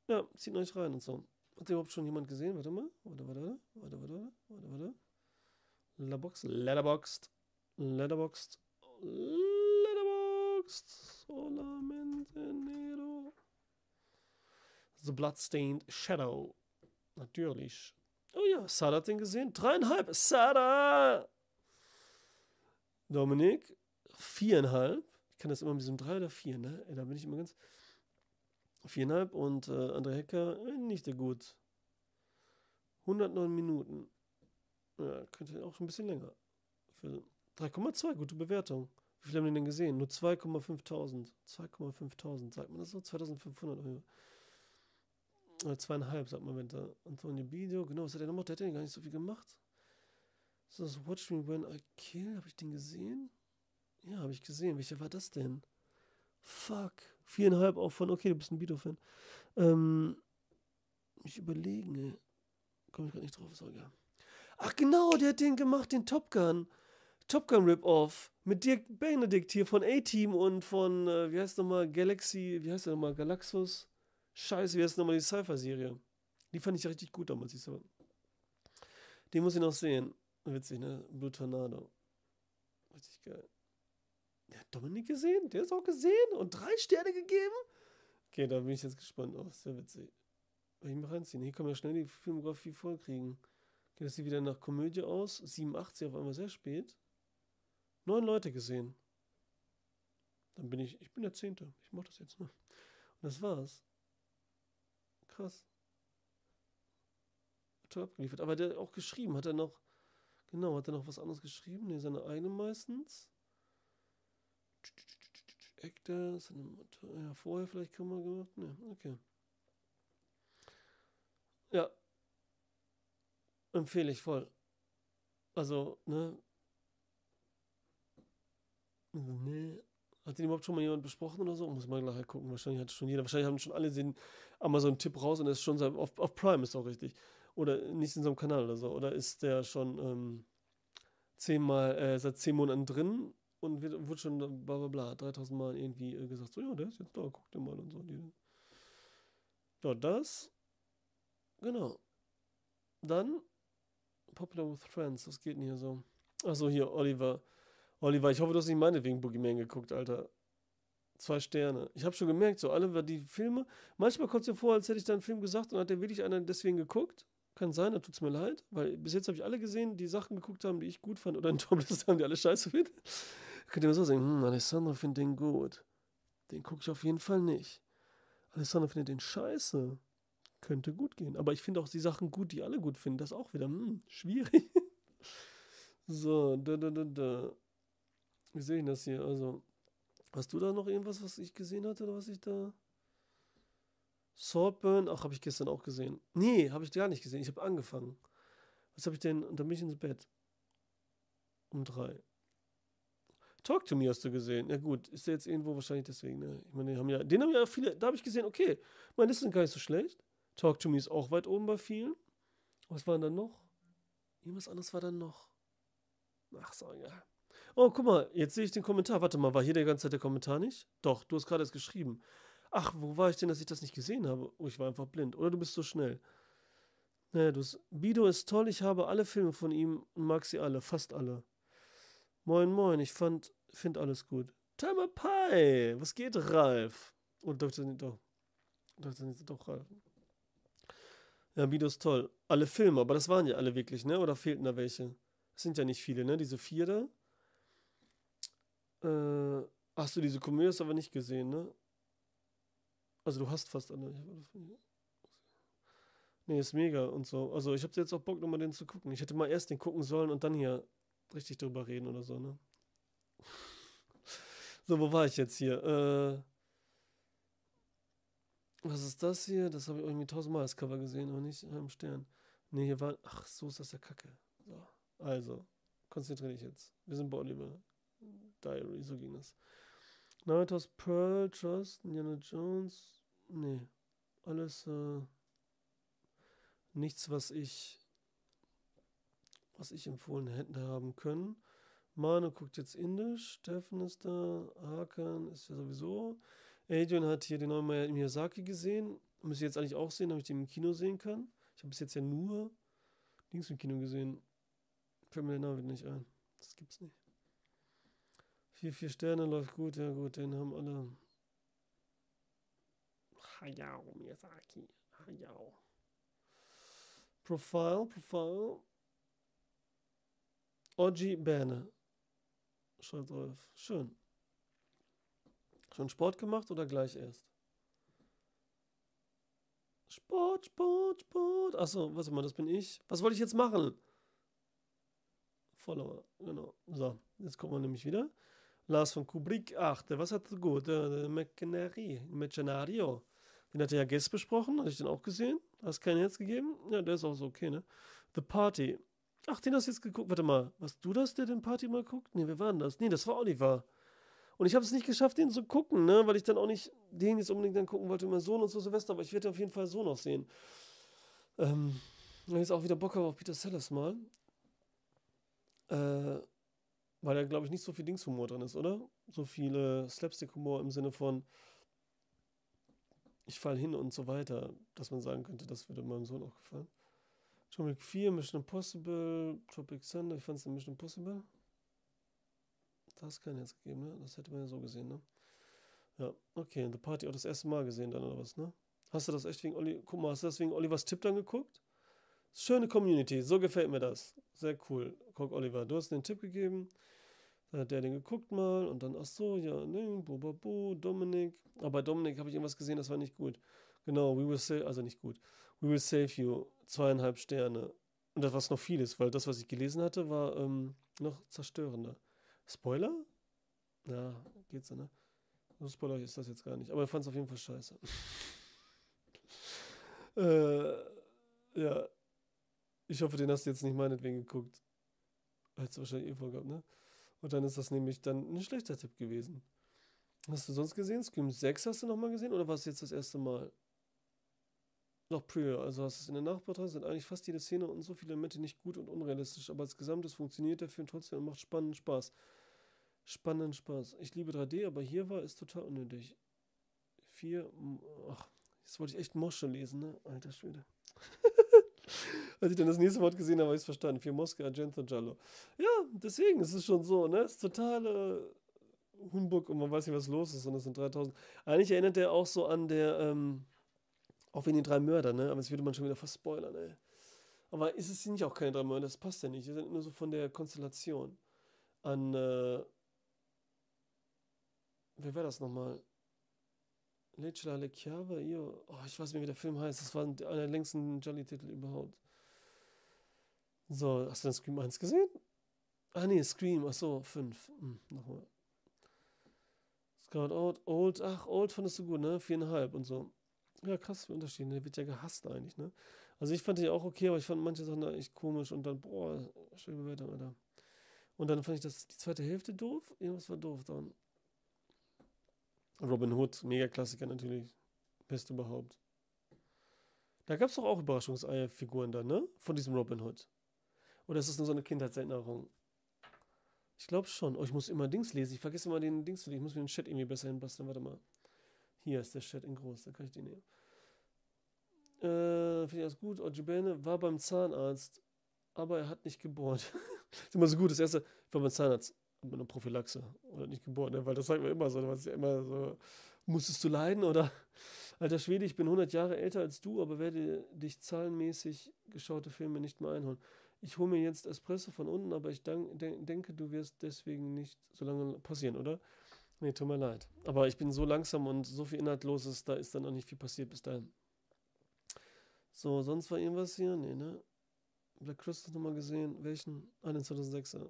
ja, zieht euch rein und so. Hat überhaupt schon jemand gesehen? Warte mal. Warte, warte, warte, warte, warte, warte, warte. Letterboxd, Letterboxd, Letterboxd, Solamente Nero. The Bloodstained Shadow. Natürlich. Oh ja, Sada hat den gesehen. Dreieinhalb. Sada! Dominik, viereinhalb. Ich kann das immer mit diesem drei oder vier, ne? Ey, da bin ich immer ganz. Viereinhalb und äh, André Hecker, äh, nicht der gut. 109 Minuten. Ja, könnte auch schon ein bisschen länger. 3,2, gute Bewertung. Wie viele haben den denn gesehen? Nur 2,5000. 2,5000, sagt man das so? 2500 Euro. Oder zweieinhalb, sagt man, wenn da Antonio Bidio, genau, was hat er noch? Der hat ja gar nicht so viel gemacht. So, das Watch Me When I Kill, habe ich den gesehen? Ja, habe ich gesehen. Welcher war das denn? Fuck. Viereinhalb auch von, okay, du bist ein Bidio-Fan. Ähm, ich überlegen, ey. Komme ich gerade nicht drauf, auch egal. Ach genau, der hat den gemacht, den Top Gun. Top Gun Rip-Off. Mit Dirk Benedict hier von A-Team und von, äh, wie heißt nochmal, Galaxy, wie heißt der nochmal, Galaxus? Scheiße, wie heißt nochmal die Cypher-Serie? Die fand ich ja richtig gut damals, ich so. Den muss ich noch sehen. Witzig, ne? Blue Tornado. Richtig geil. Der hat Dominik gesehen? Der ist auch gesehen und drei Sterne gegeben? Okay, da bin ich jetzt gespannt. Oh, sehr witzig. Will ich mal reinziehen. Hier kann man ja schnell die Filmografie vollkriegen. Geht das hier wieder nach Komödie aus? 87 auf einmal sehr spät. Neun Leute gesehen. Dann bin ich, ich bin der Zehnte. Ich mach das jetzt. Ne? Und das war's. Krass. Toll abgeliefert. Aber der auch geschrieben, hat er noch, genau, hat er noch was anderes geschrieben? Ne, seine eigene meistens. Actor, ja, vorher vielleicht kann man gemacht. Ne, okay. Ja. Empfehle ich voll. Also, ne? Nee. Hat den überhaupt schon mal jemand besprochen oder so? Muss man nachher gucken. Wahrscheinlich hat schon jeder. Wahrscheinlich haben schon alle den Amazon-Tipp raus und ist schon auf, auf Prime ist auch richtig. Oder nicht in so einem Kanal oder so. Oder ist der schon ähm, zehnmal, äh, seit zehn Monaten drin und wird, wird schon bla bla bla 3000 Mal irgendwie äh, gesagt, so ja, der ist jetzt da, guck dir mal und so. Die, ja, das. Genau. Dann Popular with Friends, was geht denn hier so? Achso, hier, Oliver. Oliver, ich hoffe, du hast nicht meinetwegen Boogeyman geguckt, Alter. Zwei Sterne. Ich habe schon gemerkt, so alle die Filme. Manchmal kommt es mir vor, als hätte ich da einen Film gesagt und hat der wirklich einer deswegen geguckt. Kann sein, da tut es mir leid, weil bis jetzt habe ich alle gesehen, die Sachen geguckt haben, die ich gut fand oder in <laughs> Toplist haben, die alle scheiße finden. Könnt ihr mir so sagen, hm, Alessandro findet den gut. Den gucke ich auf jeden Fall nicht. Alessandro findet den scheiße. Könnte gut gehen. Aber ich finde auch die Sachen gut, die alle gut finden. Das auch wieder hm, schwierig. <laughs> so, da, da, da, da. Wie sehe ich das hier? Also, hast du da noch irgendwas, was ich gesehen hatte oder was ich da. Swordburn, ach, habe ich gestern auch gesehen. Nee, habe ich gar nicht gesehen. Ich habe angefangen. Was habe ich denn? Und dann bin ich ins Bett. Um drei. Talk to Me hast du gesehen. Ja gut, ist der jetzt irgendwo wahrscheinlich deswegen. Ne? Ich meine, haben ja, den haben ja viele, da habe ich gesehen, okay, meine Liste sind gar nicht so schlecht. Talk to Me ist auch weit oben bei vielen. Was war denn dann noch? Irgendwas anderes war dann noch. Ach so, ja. Oh, guck mal, jetzt sehe ich den Kommentar. Warte mal, war hier die ganze Zeit der Kommentar nicht? Doch, du hast gerade es geschrieben. Ach, wo war ich denn, dass ich das nicht gesehen habe? Oh, ich war einfach blind. Oder du bist so schnell. Naja, du Bido ist toll, ich habe alle Filme von ihm und mag sie alle, fast alle. Moin, moin, ich fand, find alles gut. Timer Pie. Was geht, Ralf? Oder doch, doch. Doch, doch, Ralf. Ja, Video ist toll. Alle Filme, aber das waren ja alle wirklich, ne? Oder fehlten da welche? Das sind ja nicht viele, ne? Diese vier da. Äh, hast du diese Komödie aber nicht gesehen, ne? Also du hast fast alle. Nee, ist mega und so. Also ich habe jetzt auch Bock, nochmal den zu gucken. Ich hätte mal erst den gucken sollen und dann hier richtig drüber reden oder so, ne? <laughs> So, wo war ich jetzt hier? Äh, was ist das hier? Das habe ich irgendwie tausendmal als Cover gesehen, aber nicht am Stern. Ne, hier war. Ach, so ist das ja Kacke. So, also, konzentriere dich jetzt. Wir sind bei Oliver Diary, so ging das. Naruto's Pearl, Trust, Indiana Jones. Nee, alles. Äh, nichts, was ich. Was ich empfohlen hätte haben können. Manu guckt jetzt Indisch, Steffen ist da, Hakan ist ja sowieso. Adrian hat hier den neuen Miyazaki gesehen. Müsste ich jetzt eigentlich auch sehen, damit ich den im Kino sehen kann. Ich habe bis jetzt ja nur Dings im Kino gesehen. Fällt mir der Name nicht ein. Das gibt's nicht. Vier, vier Sterne läuft gut, ja gut, den haben alle. Hayao Miyazaki. Hayao. Profile, Profile. Oji Berne. Schreibt Rolf. Schön. Schon Sport gemacht oder gleich erst? Sport, Sport, Sport. Achso, warte mal, das bin ich. Was wollte ich jetzt machen? Follower, genau. So, jetzt kommen wir nämlich wieder. Lars von Kubrick, ach, der was hat gut? Der, der. Den hat er ja gestern besprochen, hatte ich den auch gesehen. Hast kein Herz gegeben? Ja, der ist auch so okay, ne? The Party. Ach, den hast du jetzt geguckt. Warte mal, was du das, der den Party mal guckt? Nee, wer war denn das? Nee, das war Oliver. Und ich habe es nicht geschafft, den zu gucken, ne? weil ich dann auch nicht den jetzt unbedingt dann gucken wollte, mein Sohn und so Silvester, aber ich werde auf jeden Fall so noch sehen. Ähm, jetzt auch wieder Bock auf Peter Sellers mal. Äh, weil da, glaube ich, nicht so viel Dingshumor drin ist, oder? So viele Slapstick-Humor im Sinne von ich fall hin und so weiter, dass man sagen könnte, das würde meinem Sohn auch gefallen. John Wick 4, Mission Impossible, Tropic Thunder, ich fand es Mission Impossible. Da hast keinen jetzt gegeben, ne? Das hätte man ja so gesehen, ne? Ja, okay. The Party auch das erste Mal gesehen dann, oder was, ne? Hast du das echt wegen Olli Guck mal, hast du das wegen Olivers Tipp dann geguckt? Schöne Community, so gefällt mir das. Sehr cool. Guck, Oliver, du hast den Tipp gegeben. Dann hat der den geguckt mal und dann, ach so, ja, ne, bo, bo, bo, Dominik. Aber bei Dominik habe ich irgendwas gesehen, das war nicht gut. Genau, we will save, also nicht gut. We will save you, zweieinhalb Sterne. Und das, was noch viel ist, weil das, was ich gelesen hatte, war ähm, noch zerstörender. Spoiler? Ja, geht so, ne? So Spoiler ist das jetzt gar nicht. Aber er fand es auf jeden Fall scheiße. <laughs> äh, ja. Ich hoffe, den hast du jetzt nicht meinetwegen geguckt. Hättest du wahrscheinlich eh vorgehabt, ne? Und dann ist das nämlich dann ein schlechter Tipp gewesen. Hast du sonst gesehen? Scream 6 hast du nochmal gesehen oder war es jetzt das erste Mal? Noch prior, also hast es in der Nachbetrachtung, sind eigentlich fast jede Szene und so viele Elemente nicht gut und unrealistisch, aber als Gesamtes funktioniert der Film trotzdem und macht spannenden Spaß. Spannenden Spaß. Ich liebe 3D, aber hier war es total unnötig. Vier, ach, jetzt wollte ich echt Mosche lesen, ne? Alter Schwede. <laughs> Als ich dann das nächste Wort gesehen habe, habe ich es verstanden. Vier Mosche Argento Giallo. Ja, deswegen ist es schon so, ne? Es ist totale Humbug und man weiß nicht, was los ist und es sind 3000. Eigentlich erinnert er auch so an der, ähm, auch wegen den drei Mörder, ne? Aber jetzt würde man schon wieder fast spoilern, ey. Aber ist es nicht auch keine drei Mörder? Das passt ja nicht. Die sind nur so von der Konstellation. An, äh, wer war das nochmal? Lecce Le Chiave? Oh, ich weiß nicht, wie der Film heißt. Das war einer der längsten Jolly-Titel überhaupt. So, hast du dann Scream 1 gesehen? Ah, nee, Scream, ach so, 5. Hm, nochmal. Scout Out, Old, ach, Old fandest du gut, ne? Viereinhalb und so. Ja, krass, wie Unterschiede. Der wird ja gehasst eigentlich, ne? Also ich fand die auch okay, aber ich fand manche Sachen da echt komisch und dann, boah, schöne Bewertung, Alter. Und dann fand ich das die zweite Hälfte doof. Irgendwas war doof dann. Robin Hood, Mega-Klassiker natürlich. Best überhaupt. Da gab es doch auch Überraschungsei-Figuren dann, ne? Von diesem Robin Hood. Oder ist das nur so eine Kindheitserinnerung? Ich glaube schon. Oh, ich muss immer Dings lesen. Ich vergesse immer den Dings zu lesen. Ich muss mir den Chat irgendwie besser hinbasteln. Warte mal. Hier ist der Chat in groß, da kann ich den nehmen. Äh, Finde ich das gut. Ojibene war beim Zahnarzt, aber er hat nicht gebohrt. <laughs> ist immer so gut. Das erste, ich war beim Zahnarzt. mit einer Prophylaxe oder nicht geboren, ne? weil das sagt man immer so, was ja immer so, musstest du leiden oder, <laughs> alter Schwede, ich bin 100 Jahre älter als du, aber werde dich zahlenmäßig geschaute Filme nicht mehr einholen. Ich hole mir jetzt Espresso von unten, aber ich denk, denk, denke, du wirst deswegen nicht so lange passieren, oder? Nee, tut mir leid. Aber ich bin so langsam und so viel Inhaltloses, da ist dann noch nicht viel passiert bis dahin. So, sonst war irgendwas hier? Nee, ne? Black Christmas nochmal gesehen. Welchen? Ah, den 2006er.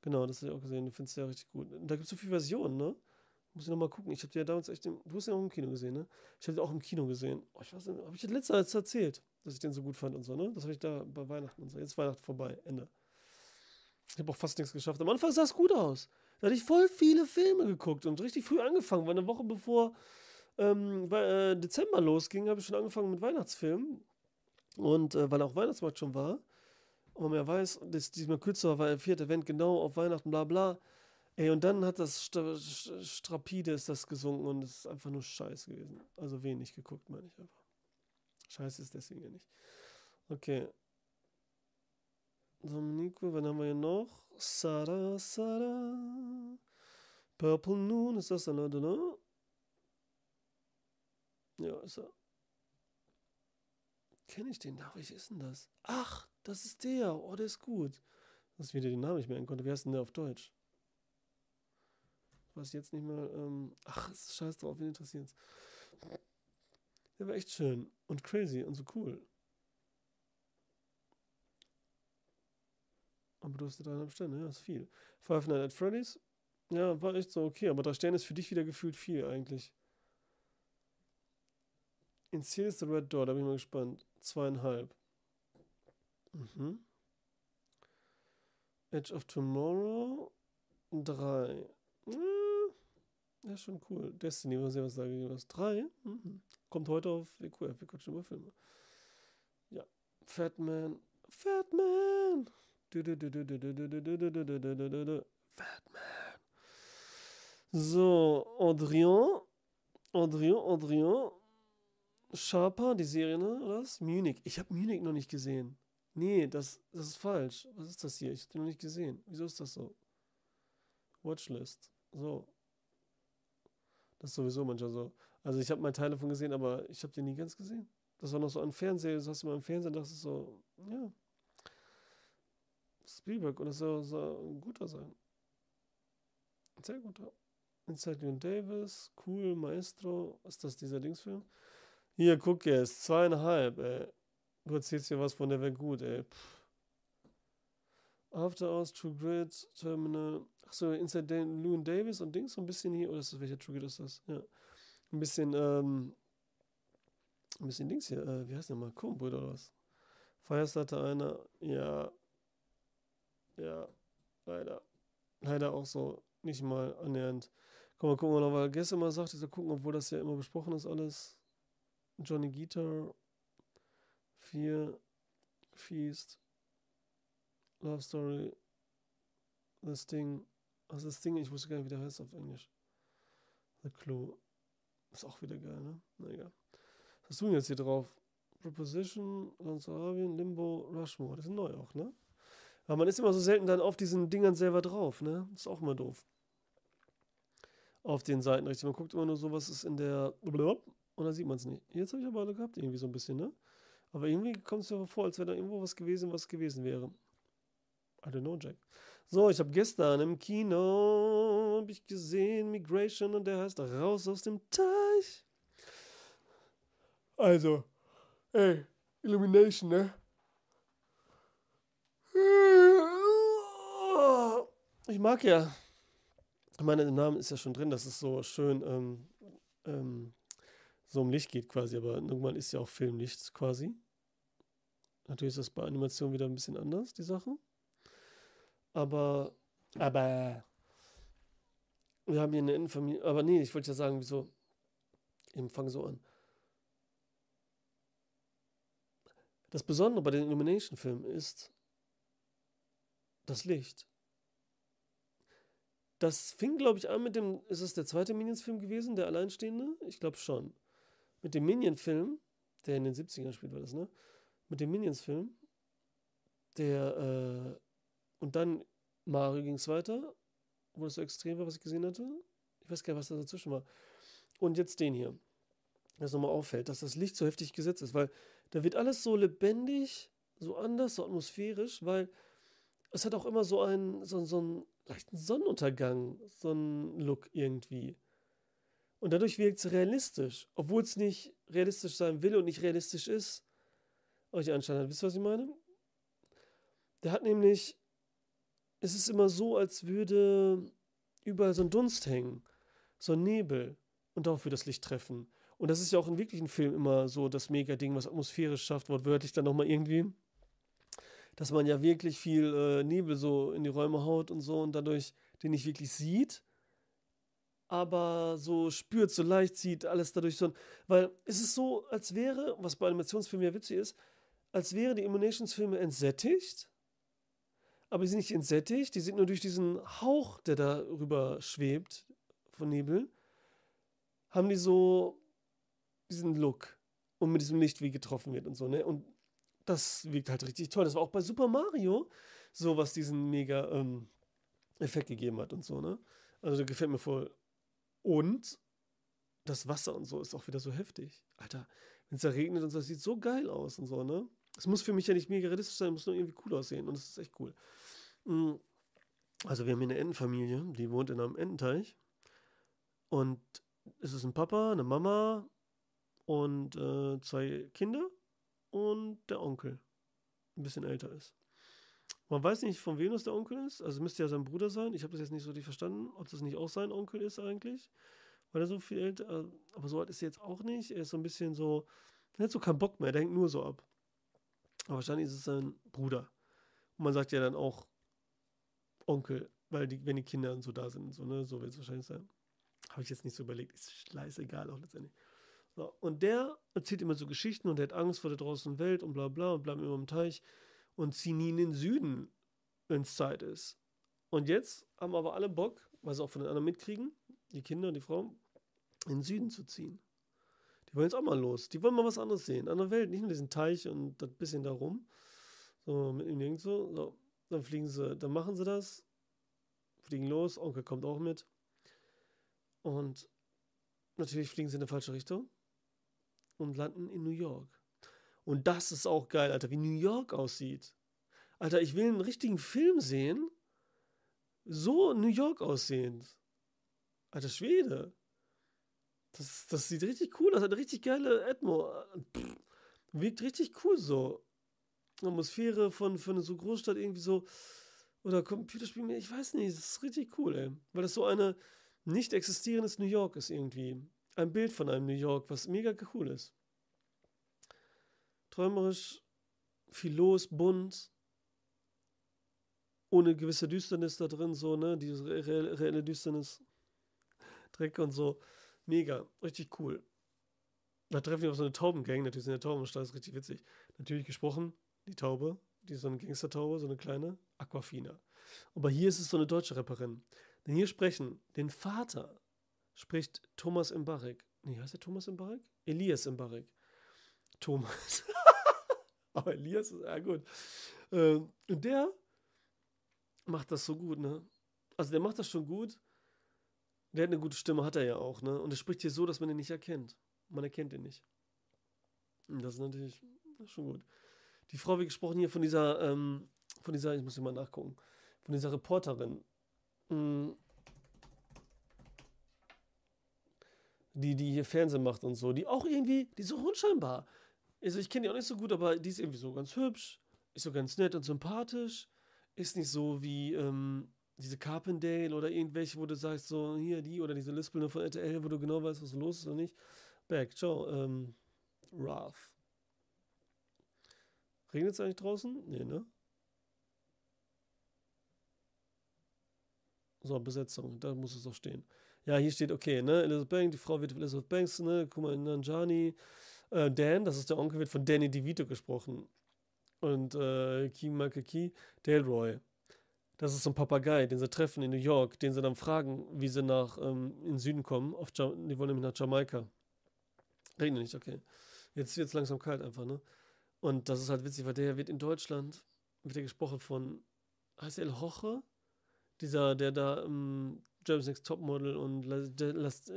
Genau, das habe ich auch gesehen. Du findest ja richtig gut. Da gibt es so viele Versionen, ne? Muss ich nochmal gucken. Ich habe dir ja damals echt. Im, du hast ja auch im Kino gesehen, ne? Ich habe den auch im Kino gesehen. Oh, ich weiß nicht, habe ich das letzte Mal erzählt, dass ich den so gut fand und so, ne? Das habe ich da bei Weihnachten und so. Jetzt Weihnachten vorbei. Ende. Ich habe auch fast nichts geschafft. Am Anfang sah es gut aus. Da hatte ich voll viele Filme geguckt und richtig früh angefangen, weil eine Woche bevor ähm, weil, äh, Dezember losging, habe ich schon angefangen mit Weihnachtsfilmen. Und äh, weil auch Weihnachtsmarkt schon war. Und man ja weiß, dass diesmal kürzer war der vierte Event genau auf Weihnachten, bla bla. Ey, und dann hat das St Strapide ist das gesungen und es ist einfach nur scheiße gewesen. Also wenig geguckt, meine ich einfach. Scheiße ist deswegen ja nicht. Okay. So, Nico, wann haben wir hier noch? Sada, Sada. Purple Noon, ist das dann, oder? Ne? Ja, ist er. Kenne ich den? Welcher ist denn das? Ach, das ist der. Oh, der ist gut. Das ist wieder den Namen nicht merken konnte. Wer ist denn der auf Deutsch? Was jetzt nicht mal. Ähm, ach, ist scheiß drauf, wen interessiert Der war echt schön und crazy und so cool. Aber du hast dreieinhalb Sterne, ja, ist viel. Five Nights at Freddy's, ja, war echt so okay, aber drei Sterne ist für dich wieder gefühlt viel eigentlich. In Seal is the Red Door, da bin ich mal gespannt. Zweieinhalb. Mhm. Edge of Tomorrow, drei. Ja, schon cool. Destiny, was ich was sage, was? Drei? Mhm. Kommt heute auf WQF, wir quatschen über Filme. Ja. Fatman. Fatman! Fatman. So, Audrien. Audrien, Audrien. Sharper, die Serie, ne? Oder was? Munich. Ich habe Munich noch nicht gesehen. Nee, das, das ist falsch. Was ist das hier? Ich habe den noch nicht gesehen. Wieso ist das so? Watchlist. So. Das ist sowieso manchmal so. Also ich habe mal Teil davon gesehen, aber ich habe den nie ganz gesehen. Das war noch so ein Fernseher, das hast du mal im Fernsehen, das ist so, ja. Spielberg und das soll, soll ein guter sein. Sehr guter. Inside Leon Davis, cool, Maestro. Ist das dieser Dingsfilm? Hier, guck jetzt, zweieinhalb, ey. Du erzählst hier was von der wäre gut, ey. Pff. After Hours, True Grit, Terminal. Achso, Inside Llewyn Davis und Dings, so ein bisschen hier. Oder ist das, welcher True Grit ist das? Ja. Ein bisschen, ähm, ein bisschen Dings hier. Äh, wie heißt der mal? Kumbrüder oder was? Firestarter einer. Ja. Ja. Leider. Leider auch so. Nicht mal annähernd. Komm mal gucken, noch, weil gestern mal sagte, so gucken, obwohl das ja immer besprochen ist, alles. Johnny Guitar. 4. Feast. Love Story. The Sting. Also das Ding, ich wusste gar nicht, wie der heißt auf Englisch. The Clue. Ist auch wieder geil, ne? Na egal. Was hast du denn jetzt hier drauf? Proposition, Arabien, Limbo, Rushmore. Das sind neu auch, ne? Aber man ist immer so selten dann auf diesen Dingern selber drauf, ne? Ist auch immer doof. Auf den Seiten richtig. Man guckt immer nur so, was ist in der. Und dann sieht man es nicht. Jetzt habe ich aber alle gehabt, irgendwie so ein bisschen, ne? Aber irgendwie kommt es mir vor, als wäre da irgendwo was gewesen, was gewesen wäre. I don't know, Jack. So, ich habe gestern im Kino hab ich gesehen Migration und der heißt Raus aus dem Teich. Also, ey, Illumination, ne? Ich mag ja. Ich meine, der Name ist ja schon drin, dass es so schön ähm, ähm, so um Licht geht quasi, aber irgendwann ist ja auch Filmlicht quasi. Natürlich ist das bei Animation wieder ein bisschen anders, die Sache. Aber, aber, wir haben hier eine Innenfamilie, aber nee, ich wollte ja sagen, wieso, ich fange so an. Das Besondere bei den Illumination-Filmen ist das Licht. Das fing, glaube ich, an mit dem, ist es der zweite Minions-Film gewesen, der Alleinstehende? Ich glaube schon. Mit dem Minion-Film, der in den 70ern spielt, war das, ne? Mit dem Minions-Film, der, äh, und dann Mario ging es weiter wo das so extrem war, was ich gesehen hatte. Ich weiß gar nicht, was da dazwischen war. Und jetzt den hier. Das nochmal auffällt, dass das Licht so heftig gesetzt ist, weil da wird alles so lebendig, so anders, so atmosphärisch, weil es hat auch immer so einen, so, so einen leichten Sonnenuntergang, so einen Look irgendwie. Und dadurch wirkt es realistisch, obwohl es nicht realistisch sein will und nicht realistisch ist. Euch anscheinend. Wisst ihr, was ich meine? Der hat nämlich, es ist immer so, als würde überall so ein Dunst hängen, so ein Nebel und darauf würde das Licht treffen. Und das ist ja auch in wirklichen Filmen immer so das Mega-Ding, was atmosphärisch schafft, wortwörtlich dann nochmal irgendwie, dass man ja wirklich viel äh, Nebel so in die Räume haut und so und dadurch den nicht wirklich sieht, aber so spürt, so leicht sieht, alles dadurch so. Weil es ist so, als wäre, was bei Animationsfilmen ja witzig ist, als wäre die Illuminations-Filme entsättigt, aber sie sind nicht entsättigt, die sind nur durch diesen Hauch, der da rüber schwebt von Nebel, haben die so diesen Look und mit diesem Licht, wie getroffen wird und so, ne? Und das wirkt halt richtig toll. Das war auch bei Super Mario so, was diesen mega ähm, Effekt gegeben hat und so, ne? Also, der gefällt mir voll. Und das Wasser und so ist auch wieder so heftig. Alter, wenn es da regnet und so, das sieht so geil aus und so, ne? Es muss für mich ja nicht mega realistisch sein, es muss nur irgendwie cool aussehen und das ist echt cool. Mm. Also wir haben hier eine Entenfamilie, die wohnt in einem Ententeich und es ist ein Papa, eine Mama und äh, zwei Kinder und der Onkel, ein bisschen älter ist. Man weiß nicht, von wem das der Onkel ist. Also müsste ja sein Bruder sein. Ich habe das jetzt nicht so richtig verstanden, ob das nicht auch sein Onkel ist eigentlich. Weil er so viel älter, äh, aber so alt ist er jetzt auch nicht. Er ist so ein bisschen so, er hat so keinen Bock mehr, er denkt nur so ab. Aber wahrscheinlich ist es sein Bruder. Und man sagt ja dann auch Onkel, weil die, wenn die Kinder so da sind, so, ne, so wird es wahrscheinlich sein. Habe ich jetzt nicht so überlegt, ist scheißegal auch letztendlich. So, und der erzählt immer so Geschichten und der hat Angst vor der draußen Welt und bla bla und bleibt immer im Teich und ziehen nie in den Süden, wenn es Zeit ist. Und jetzt haben aber alle Bock, weil sie auch von den anderen mitkriegen, die Kinder und die Frauen, in den Süden zu ziehen. Die wollen jetzt auch mal los. Die wollen mal was anderes sehen. Andere Welt, nicht nur diesen Teich und das bisschen da rum. So, mit ihm nirgendwo. So, dann fliegen sie, dann machen sie das. Fliegen los. Onkel kommt auch mit. Und natürlich fliegen sie in eine falsche Richtung. Und landen in New York. Und das ist auch geil, Alter, wie New York aussieht. Alter, ich will einen richtigen Film sehen. So New York aussehend. Alter Schwede. Das, das sieht richtig cool aus. Hat eine richtig geile Atmo. Pff, wirkt richtig cool so. Atmosphäre von, von so Großstadt irgendwie so. Oder Computerspiel, ich weiß nicht. Das ist richtig cool, ey. Weil das so eine nicht existierendes New York ist irgendwie. Ein Bild von einem New York, was mega cool ist träumerisch, viel los, bunt, ohne gewisse Düsternis da drin, so, ne, diese reelle, reelle Düsternis, Dreck und so. Mega, richtig cool. Da treffen wir auf so eine Taubengang, natürlich sind ja Tauben das ist richtig witzig. Natürlich gesprochen, die Taube, die so eine Gangster-Taube, so eine kleine, Aquafina. Aber hier ist es so eine deutsche Rapperin. Denn hier sprechen, den Vater spricht Thomas Mbarek. Nee, heißt der Thomas Mbarek? Elias Mbarek. Thomas. <laughs> Aber Elias ist, ja gut. Ähm, und der macht das so gut, ne? Also der macht das schon gut. Der hat eine gute Stimme, hat er ja auch, ne? Und er spricht hier so, dass man ihn nicht erkennt. Man erkennt ihn nicht. Und das ist natürlich schon gut. Die Frau, wie gesprochen hier von dieser, ähm, von dieser, ich muss hier mal nachgucken, von dieser Reporterin. Mh, die, die hier Fernsehen macht und so, die auch irgendwie, die ist so unscheinbar. Also ich kenne die auch nicht so gut, aber die ist irgendwie so ganz hübsch, ist so ganz nett und sympathisch, ist nicht so wie ähm, diese Carpendale oder irgendwelche, wo du sagst, so hier die oder diese Lispel von RTL, wo du genau weißt, was los ist oder nicht. Back, ciao, ähm, Ralph. Regnet es eigentlich draußen? Nee, ne? So, Besetzung, da muss es auch stehen. Ja, hier steht, okay, ne, Elizabeth Banks, die Frau wird Elizabeth Banks, ne, Kuma Nanjani, äh, Dan, das ist der Onkel, wird von Danny DeVito gesprochen. Und äh, Michael Key, Delroy. Das ist so ein Papagei, den sie treffen in New York, den sie dann fragen, wie sie nach ähm, in den Süden kommen. Auf die wollen nämlich nach Jamaika. Regnet nicht, okay. Jetzt wird es langsam kalt einfach, ne? Und das ist halt witzig, weil der wird in Deutschland, wird er gesprochen von, heißt er El Hoche? Dieser, der da ähm, Germany's Next Topmodel und Last,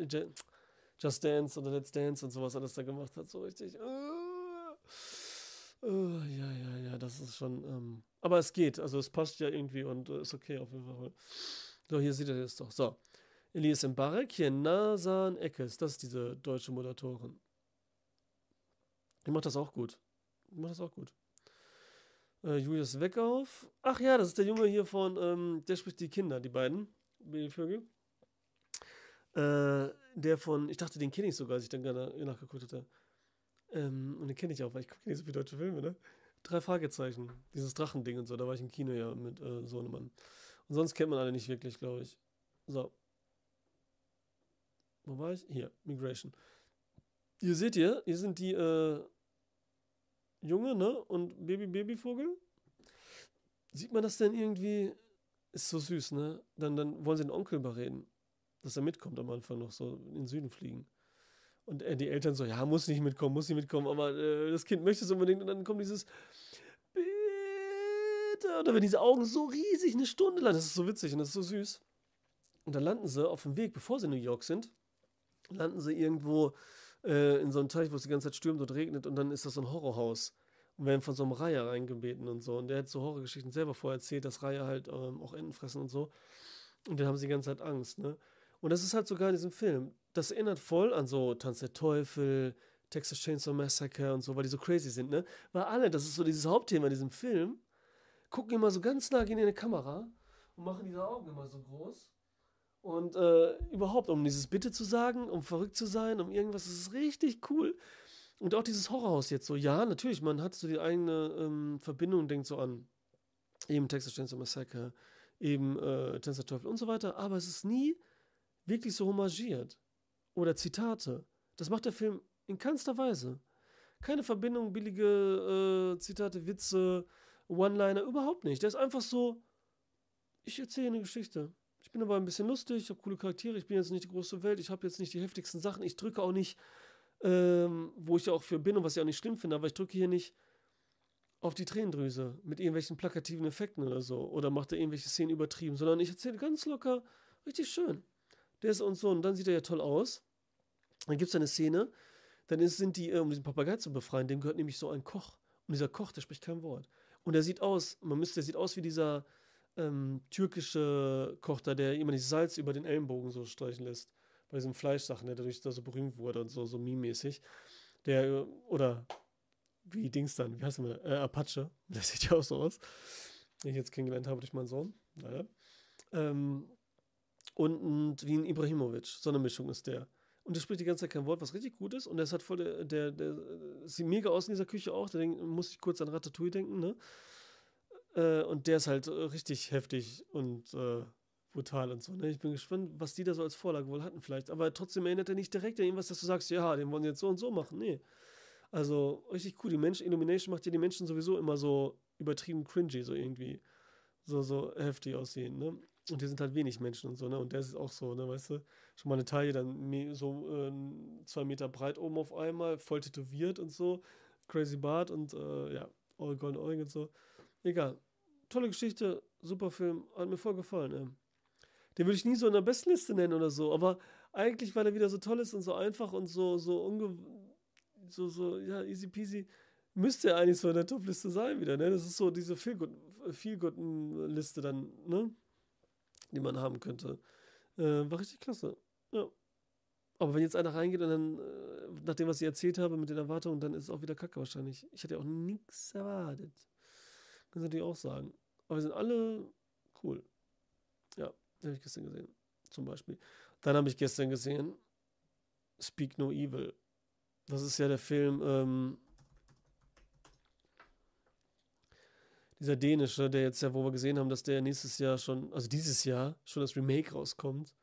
Just Dance oder Let's Dance und sowas alles da gemacht hat, so richtig. Uh, uh, ja, ja, ja, das ist schon. Ähm, aber es geht, also es passt ja irgendwie und äh, ist okay auf jeden Fall. So, hier seht ihr das doch. So. Elias Mbarek, hier Nasan Eckes, das ist diese deutsche Moderatorin. Die macht das auch gut. Die macht das auch gut. Äh, Julius Weckauf. Ach ja, das ist der Junge hier von, ähm, der spricht die Kinder, die beiden. Die Vögel. Äh, der von, ich dachte, den kenne ich sogar, als ich dann gerade nachgeguckt hatte. Ähm, und den kenne ich auch, weil ich gucke nicht so viele deutsche Filme, ne? Drei Fragezeichen. Dieses Drachending und so, da war ich im Kino ja mit äh, Sohnemann. Und sonst kennt man alle nicht wirklich, glaube ich. So. Wo war ich? Hier, Migration. Hier seht ihr, hier sind die äh, Junge, ne? Und Baby-Baby-Vogel. Sieht man das denn irgendwie? Ist so süß, ne? Dann, dann wollen sie den Onkel überreden, dass er mitkommt am Anfang noch so in den Süden fliegen. Und äh, die Eltern so, ja, muss nicht mitkommen, muss nicht mitkommen, aber äh, das Kind möchte es unbedingt. Und dann kommt dieses, bitte. Oder wenn diese Augen so riesig eine Stunde lang, das ist so witzig und das ist so süß. Und dann landen sie auf dem Weg, bevor sie in New York sind, landen sie irgendwo äh, in so einem Teich, wo es die ganze Zeit stürmt und regnet und dann ist das so ein Horrorhaus und werden von so einem Reiher reingebeten und so. Und der hat so Horrorgeschichten selber vorher erzählt, dass Reiher halt ähm, auch Enten fressen und so. Und dann haben sie die ganze Zeit Angst, ne? Und das ist halt sogar in diesem Film. Das erinnert voll an so Tanz der Teufel, Texas Chainsaw Massacre und so, weil die so crazy sind, ne? Weil alle, das ist so dieses Hauptthema in diesem Film, gucken immer so ganz nah gegen in die Kamera und machen diese Augen immer so groß und äh, überhaupt, um dieses Bitte zu sagen, um verrückt zu sein, um irgendwas, das ist richtig cool. Und auch dieses Horrorhaus jetzt so, ja, natürlich, man hat so die eigene ähm, Verbindung, denkt so an eben Texas Chainsaw Massacre, eben äh, Tänzer Teufel und so weiter, aber es ist nie wirklich so homagiert. Oder Zitate. Das macht der Film in keinster Weise. Keine Verbindung, billige äh, Zitate, Witze, One-Liner, überhaupt nicht. Der ist einfach so, ich erzähle eine Geschichte. Ich bin aber ein bisschen lustig, ich habe coole Charaktere, ich bin jetzt nicht die große Welt, ich habe jetzt nicht die heftigsten Sachen, ich drücke auch nicht, ähm, wo ich ja auch für bin und was ich auch nicht schlimm finde, aber ich drücke hier nicht auf die Tränendrüse mit irgendwelchen plakativen Effekten oder so oder mache da irgendwelche Szenen übertrieben, sondern ich erzähle ganz locker, richtig schön. Der ist und so und dann sieht er ja toll aus. Dann gibt es eine Szene, dann ist, sind die, äh, um diesen Papagei zu befreien, dem gehört nämlich so ein Koch. Und dieser Koch, der spricht kein Wort. Und er sieht aus, man müsste, der sieht aus wie dieser, ähm, türkische Koch da, der immer das Salz über den Ellenbogen so streichen lässt. Bei diesen Fleischsachen, der dadurch da so berühmt wurde und so, so meme-mäßig. Der, oder wie Dings dann, wie heißt der? Äh, Apache. <laughs> Der sieht ja auch so aus. Den ich jetzt kennengelernt habe durch meinen Sohn. Naja. Ähm, und, und wie ein Ibrahimovic. So eine Mischung ist der. Und der spricht die ganze Zeit kein Wort, was richtig gut ist. Und der ist halt voll der, der, der sieht mega aus in dieser Küche auch. Da muss ich kurz an Ratatouille denken, ne? Äh, und der ist halt äh, richtig heftig und äh, brutal und so. Ne? Ich bin gespannt, was die da so als Vorlage wohl hatten vielleicht. Aber trotzdem erinnert er nicht direkt an irgendwas, dass du sagst, ja, den wollen sie jetzt so und so machen. Nee. Also richtig cool. Die Menschen, Illumination macht ja die Menschen sowieso immer so übertrieben cringy, so irgendwie. So, so heftig aussehen, ne? Und hier sind halt wenig Menschen und so, ne? Und der ist auch so, ne, weißt du? Schon mal eine Taille, dann so äh, zwei Meter breit oben auf einmal, voll tätowiert und so. Crazy Bart und äh, ja, All Golden Ohrring und so. Egal. Tolle Geschichte, super Film, hat mir voll gefallen. Ey. Den würde ich nie so in der Bestliste nennen oder so, aber eigentlich, weil er wieder so toll ist und so einfach und so, so unge so, so, ja, easy peasy, müsste er eigentlich so in der Top-Liste sein wieder, ne? Das ist so diese Feel-Good-Liste dann, ne? Die man haben könnte. Äh, war richtig klasse. Ja. Aber wenn jetzt einer reingeht und dann, äh, nach dem, was ich erzählt habe, mit den Erwartungen, dann ist es auch wieder Kacke wahrscheinlich. Ich hatte ja auch nichts erwartet. Kannst du natürlich auch sagen. Aber wir sind alle cool. Ja, habe ich gestern gesehen. Zum Beispiel. Dann habe ich gestern gesehen Speak No Evil. Das ist ja der Film, ähm, dieser dänische, der jetzt ja, wo wir gesehen haben, dass der nächstes Jahr schon, also dieses Jahr schon das Remake rauskommt.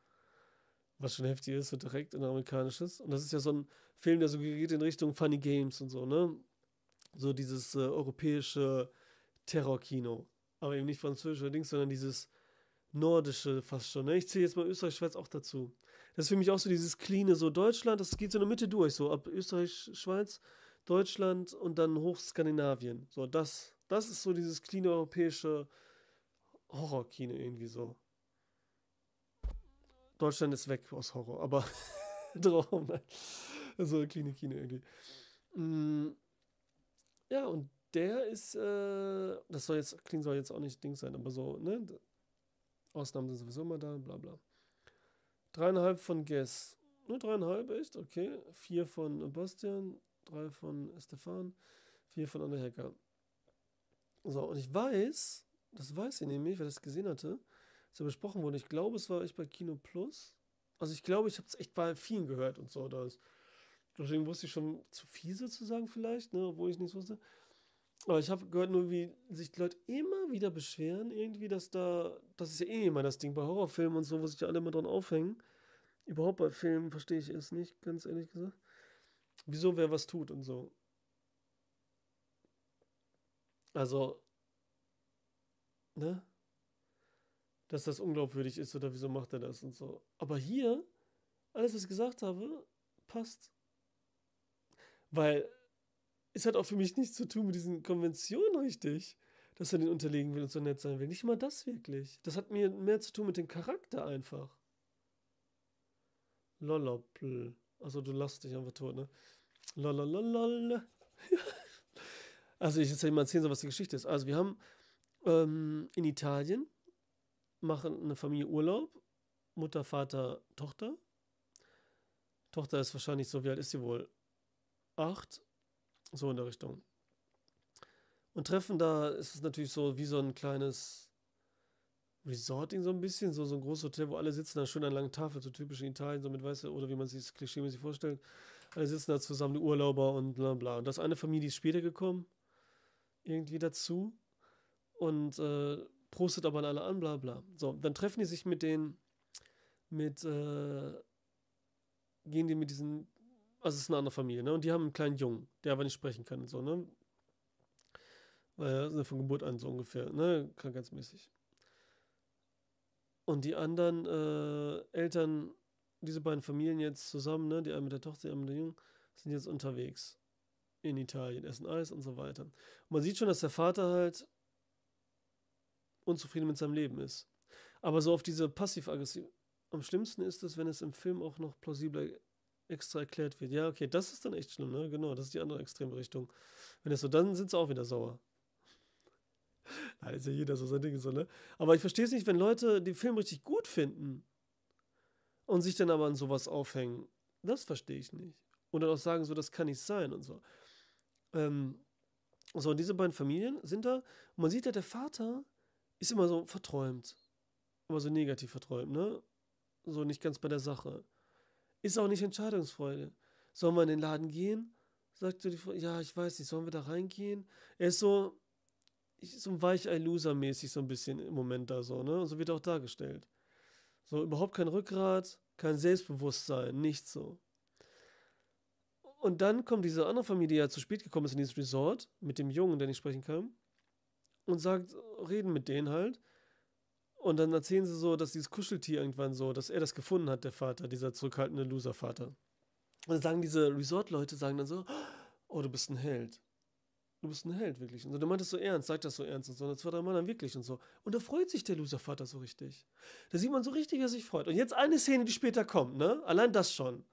Was schon heftig ist, so direkt ein amerikanisches. Und das ist ja so ein Film, der so geht in Richtung Funny Games und so, ne? So dieses äh, europäische Terrorkino. Aber eben nicht französisch allerdings, sondern dieses nordische fast schon. Ne? Ich zähle jetzt mal Österreich, Schweiz auch dazu. Das ist für mich auch so dieses cleane, so Deutschland, das geht so in der Mitte durch, so ab Österreich, Schweiz, Deutschland und dann hoch Skandinavien. So, das, das ist so dieses cleane europäische Horrorkino irgendwie so. Deutschland ist weg aus Horror, aber Traum, nein. Also Klinik Kino irgendwie. Mm, ja, und der ist, äh, das soll jetzt, klingt soll jetzt auch nicht Ding sein, aber so, ne? Ausnahmen sind sowieso immer da, bla bla. Dreieinhalb von Guess. Ne, dreieinhalb, echt? Okay. Vier von Bastian, drei von Stefan, vier von Anne Hecker. So, und ich weiß, das weiß ich nämlich, weil das gesehen hatte, dass ja besprochen wurde. Ich glaube, es war echt bei Kino Plus. Also ich glaube, ich habe es echt bei vielen gehört und so. Das, deswegen wusste ich schon zu viel sozusagen vielleicht, ne, obwohl ich nichts wusste. Aber ich habe gehört nur, wie sich die Leute immer wieder beschweren, irgendwie, dass da, das ist ja eh immer das Ding bei Horrorfilmen und so, wo sich ja alle immer dran aufhängen. Überhaupt bei Filmen verstehe ich es nicht, ganz ehrlich gesagt. Wieso wer was tut und so. Also, ne? Dass das unglaubwürdig ist oder wieso macht er das und so. Aber hier, alles, was ich gesagt habe, passt. Weil es hat auch für mich nichts zu tun mit diesen Konventionen richtig, dass er den unterlegen will und so nett sein will. Nicht mal das wirklich. Das hat mir mehr zu tun mit dem Charakter einfach. Lollopl. Also du lachst dich einfach tot, ne? Lolololol. <laughs> also ich erzähle mal erzählen, so was die Geschichte ist. Also wir haben ähm, in Italien machen eine Familie Urlaub. Mutter, Vater, Tochter. Tochter ist wahrscheinlich so, wie alt ist sie wohl? Acht. So in der Richtung. Und treffen da ist es natürlich so wie so ein kleines Resorting so ein bisschen, so, so ein großes Hotel, wo alle sitzen da schön an langen Tafeln, so typisch in Italien, so mit weißt du, oder wie man sich das klischee-mäßig vorstellt. Alle sitzen da zusammen, die Urlauber und bla bla. Und das eine Familie ist später gekommen, irgendwie dazu. Und äh, prostet aber an alle an, bla bla. So, dann treffen die sich mit den, mit, äh, gehen die mit diesen also es ist eine andere Familie, ne? Und die haben einen kleinen Jungen, der aber nicht sprechen kann so, ne? Weil er ist von Geburt an so ungefähr, ne? Krankheitsmäßig. Und die anderen äh, Eltern, diese beiden Familien jetzt zusammen, ne? Die eine mit der Tochter, die eine mit dem Jungen, sind jetzt unterwegs in Italien, essen Eis und so weiter. Und man sieht schon, dass der Vater halt unzufrieden mit seinem Leben ist. Aber so auf diese passiv-aggressiv. Am schlimmsten ist es, wenn es im Film auch noch plausibler extra erklärt wird. Ja, okay, das ist dann echt schlimm, ne? Genau, das ist die andere extreme Richtung. Wenn es so, dann sind sie auch wieder sauer. <laughs> Da ist ja jeder so sein Ding so, ne? Aber ich verstehe es nicht, wenn Leute den Film richtig gut finden und sich dann aber an sowas aufhängen. Das verstehe ich nicht. Und dann auch sagen, so, das kann nicht sein und so. Ähm, so, diese beiden Familien sind da und man sieht ja, der Vater ist immer so verträumt. Immer so negativ verträumt, ne? So nicht ganz bei der Sache. Ist auch nicht Entscheidungsfreude. Sollen wir in den Laden gehen? Sagt so die Frau, ja, ich weiß nicht, sollen wir da reingehen? Er ist so, so ein Weichei-Loser-mäßig so ein bisschen im Moment da so, ne? Und so wird er auch dargestellt. So, überhaupt kein Rückgrat, kein Selbstbewusstsein, nichts so. Und dann kommt diese andere Familie, die ja zu spät gekommen ist in dieses Resort, mit dem Jungen, der nicht sprechen kann, und sagt, reden mit denen halt. Und dann erzählen sie so, dass dieses Kuscheltier irgendwann so, dass er das gefunden hat, der Vater, dieser zurückhaltende Loser-Vater. Und dann sagen diese Resort-Leute, sagen dann so, oh, du bist ein Held. Du bist ein Held, wirklich. Und so, der meint das so ernst, sagt das so ernst und so. Und das war der Mann dann wirklich und so. Und da freut sich der Loser-Vater so richtig. Da sieht man so richtig, wie er sich freut. Und jetzt eine Szene, die später kommt, ne? Allein das schon.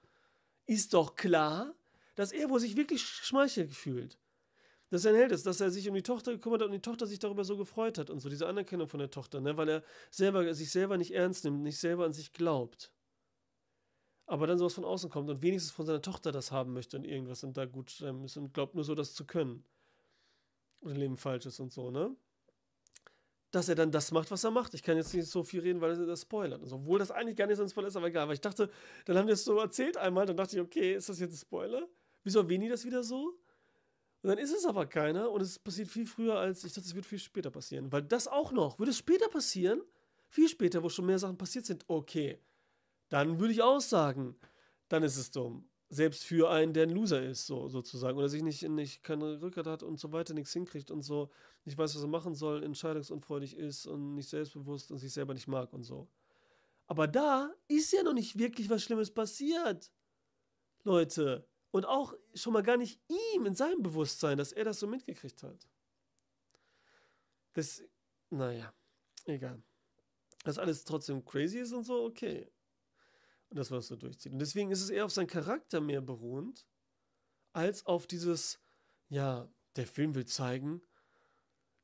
Ist doch klar, dass er wohl sich wirklich schmeichelt fühlt dass er ein Held ist, dass er sich um die Tochter gekümmert hat und die Tochter sich darüber so gefreut hat und so, diese Anerkennung von der Tochter, ne? weil er selber, sich selber nicht ernst nimmt, nicht selber an sich glaubt. Aber dann sowas von außen kommt und wenigstens von seiner Tochter das haben möchte und irgendwas und da gut schreiben ist und glaubt nur so, das zu können. Oder Leben falsch ist und so, ne? Dass er dann das macht, was er macht. Ich kann jetzt nicht so viel reden, weil er das spoilert. Also, obwohl das eigentlich gar nicht so ein Spoiler ist, aber egal. Weil ich dachte, dann haben wir es so erzählt einmal, dann dachte ich, okay, ist das jetzt ein Spoiler? Wieso erwähnen die das wieder so? Und dann ist es aber keiner und es passiert viel früher als ich dachte, es wird viel später passieren. Weil das auch noch, würde es später passieren, viel später, wo schon mehr Sachen passiert sind, okay, dann würde ich auch sagen, dann ist es dumm. Selbst für einen, der ein Loser ist, so sozusagen, oder sich nicht, nicht keine Rückgrat hat und so weiter, nichts hinkriegt und so, nicht weiß, was er machen soll, entscheidungsunfreudig ist und nicht selbstbewusst und sich selber nicht mag und so. Aber da ist ja noch nicht wirklich was Schlimmes passiert. Leute, und auch schon mal gar nicht ihm in seinem Bewusstsein, dass er das so mitgekriegt hat. Das, naja, egal. Dass alles trotzdem crazy ist und so, okay. Und das, was er durchzieht. Und deswegen ist es eher auf seinen Charakter mehr beruhend, als auf dieses, ja, der Film will zeigen,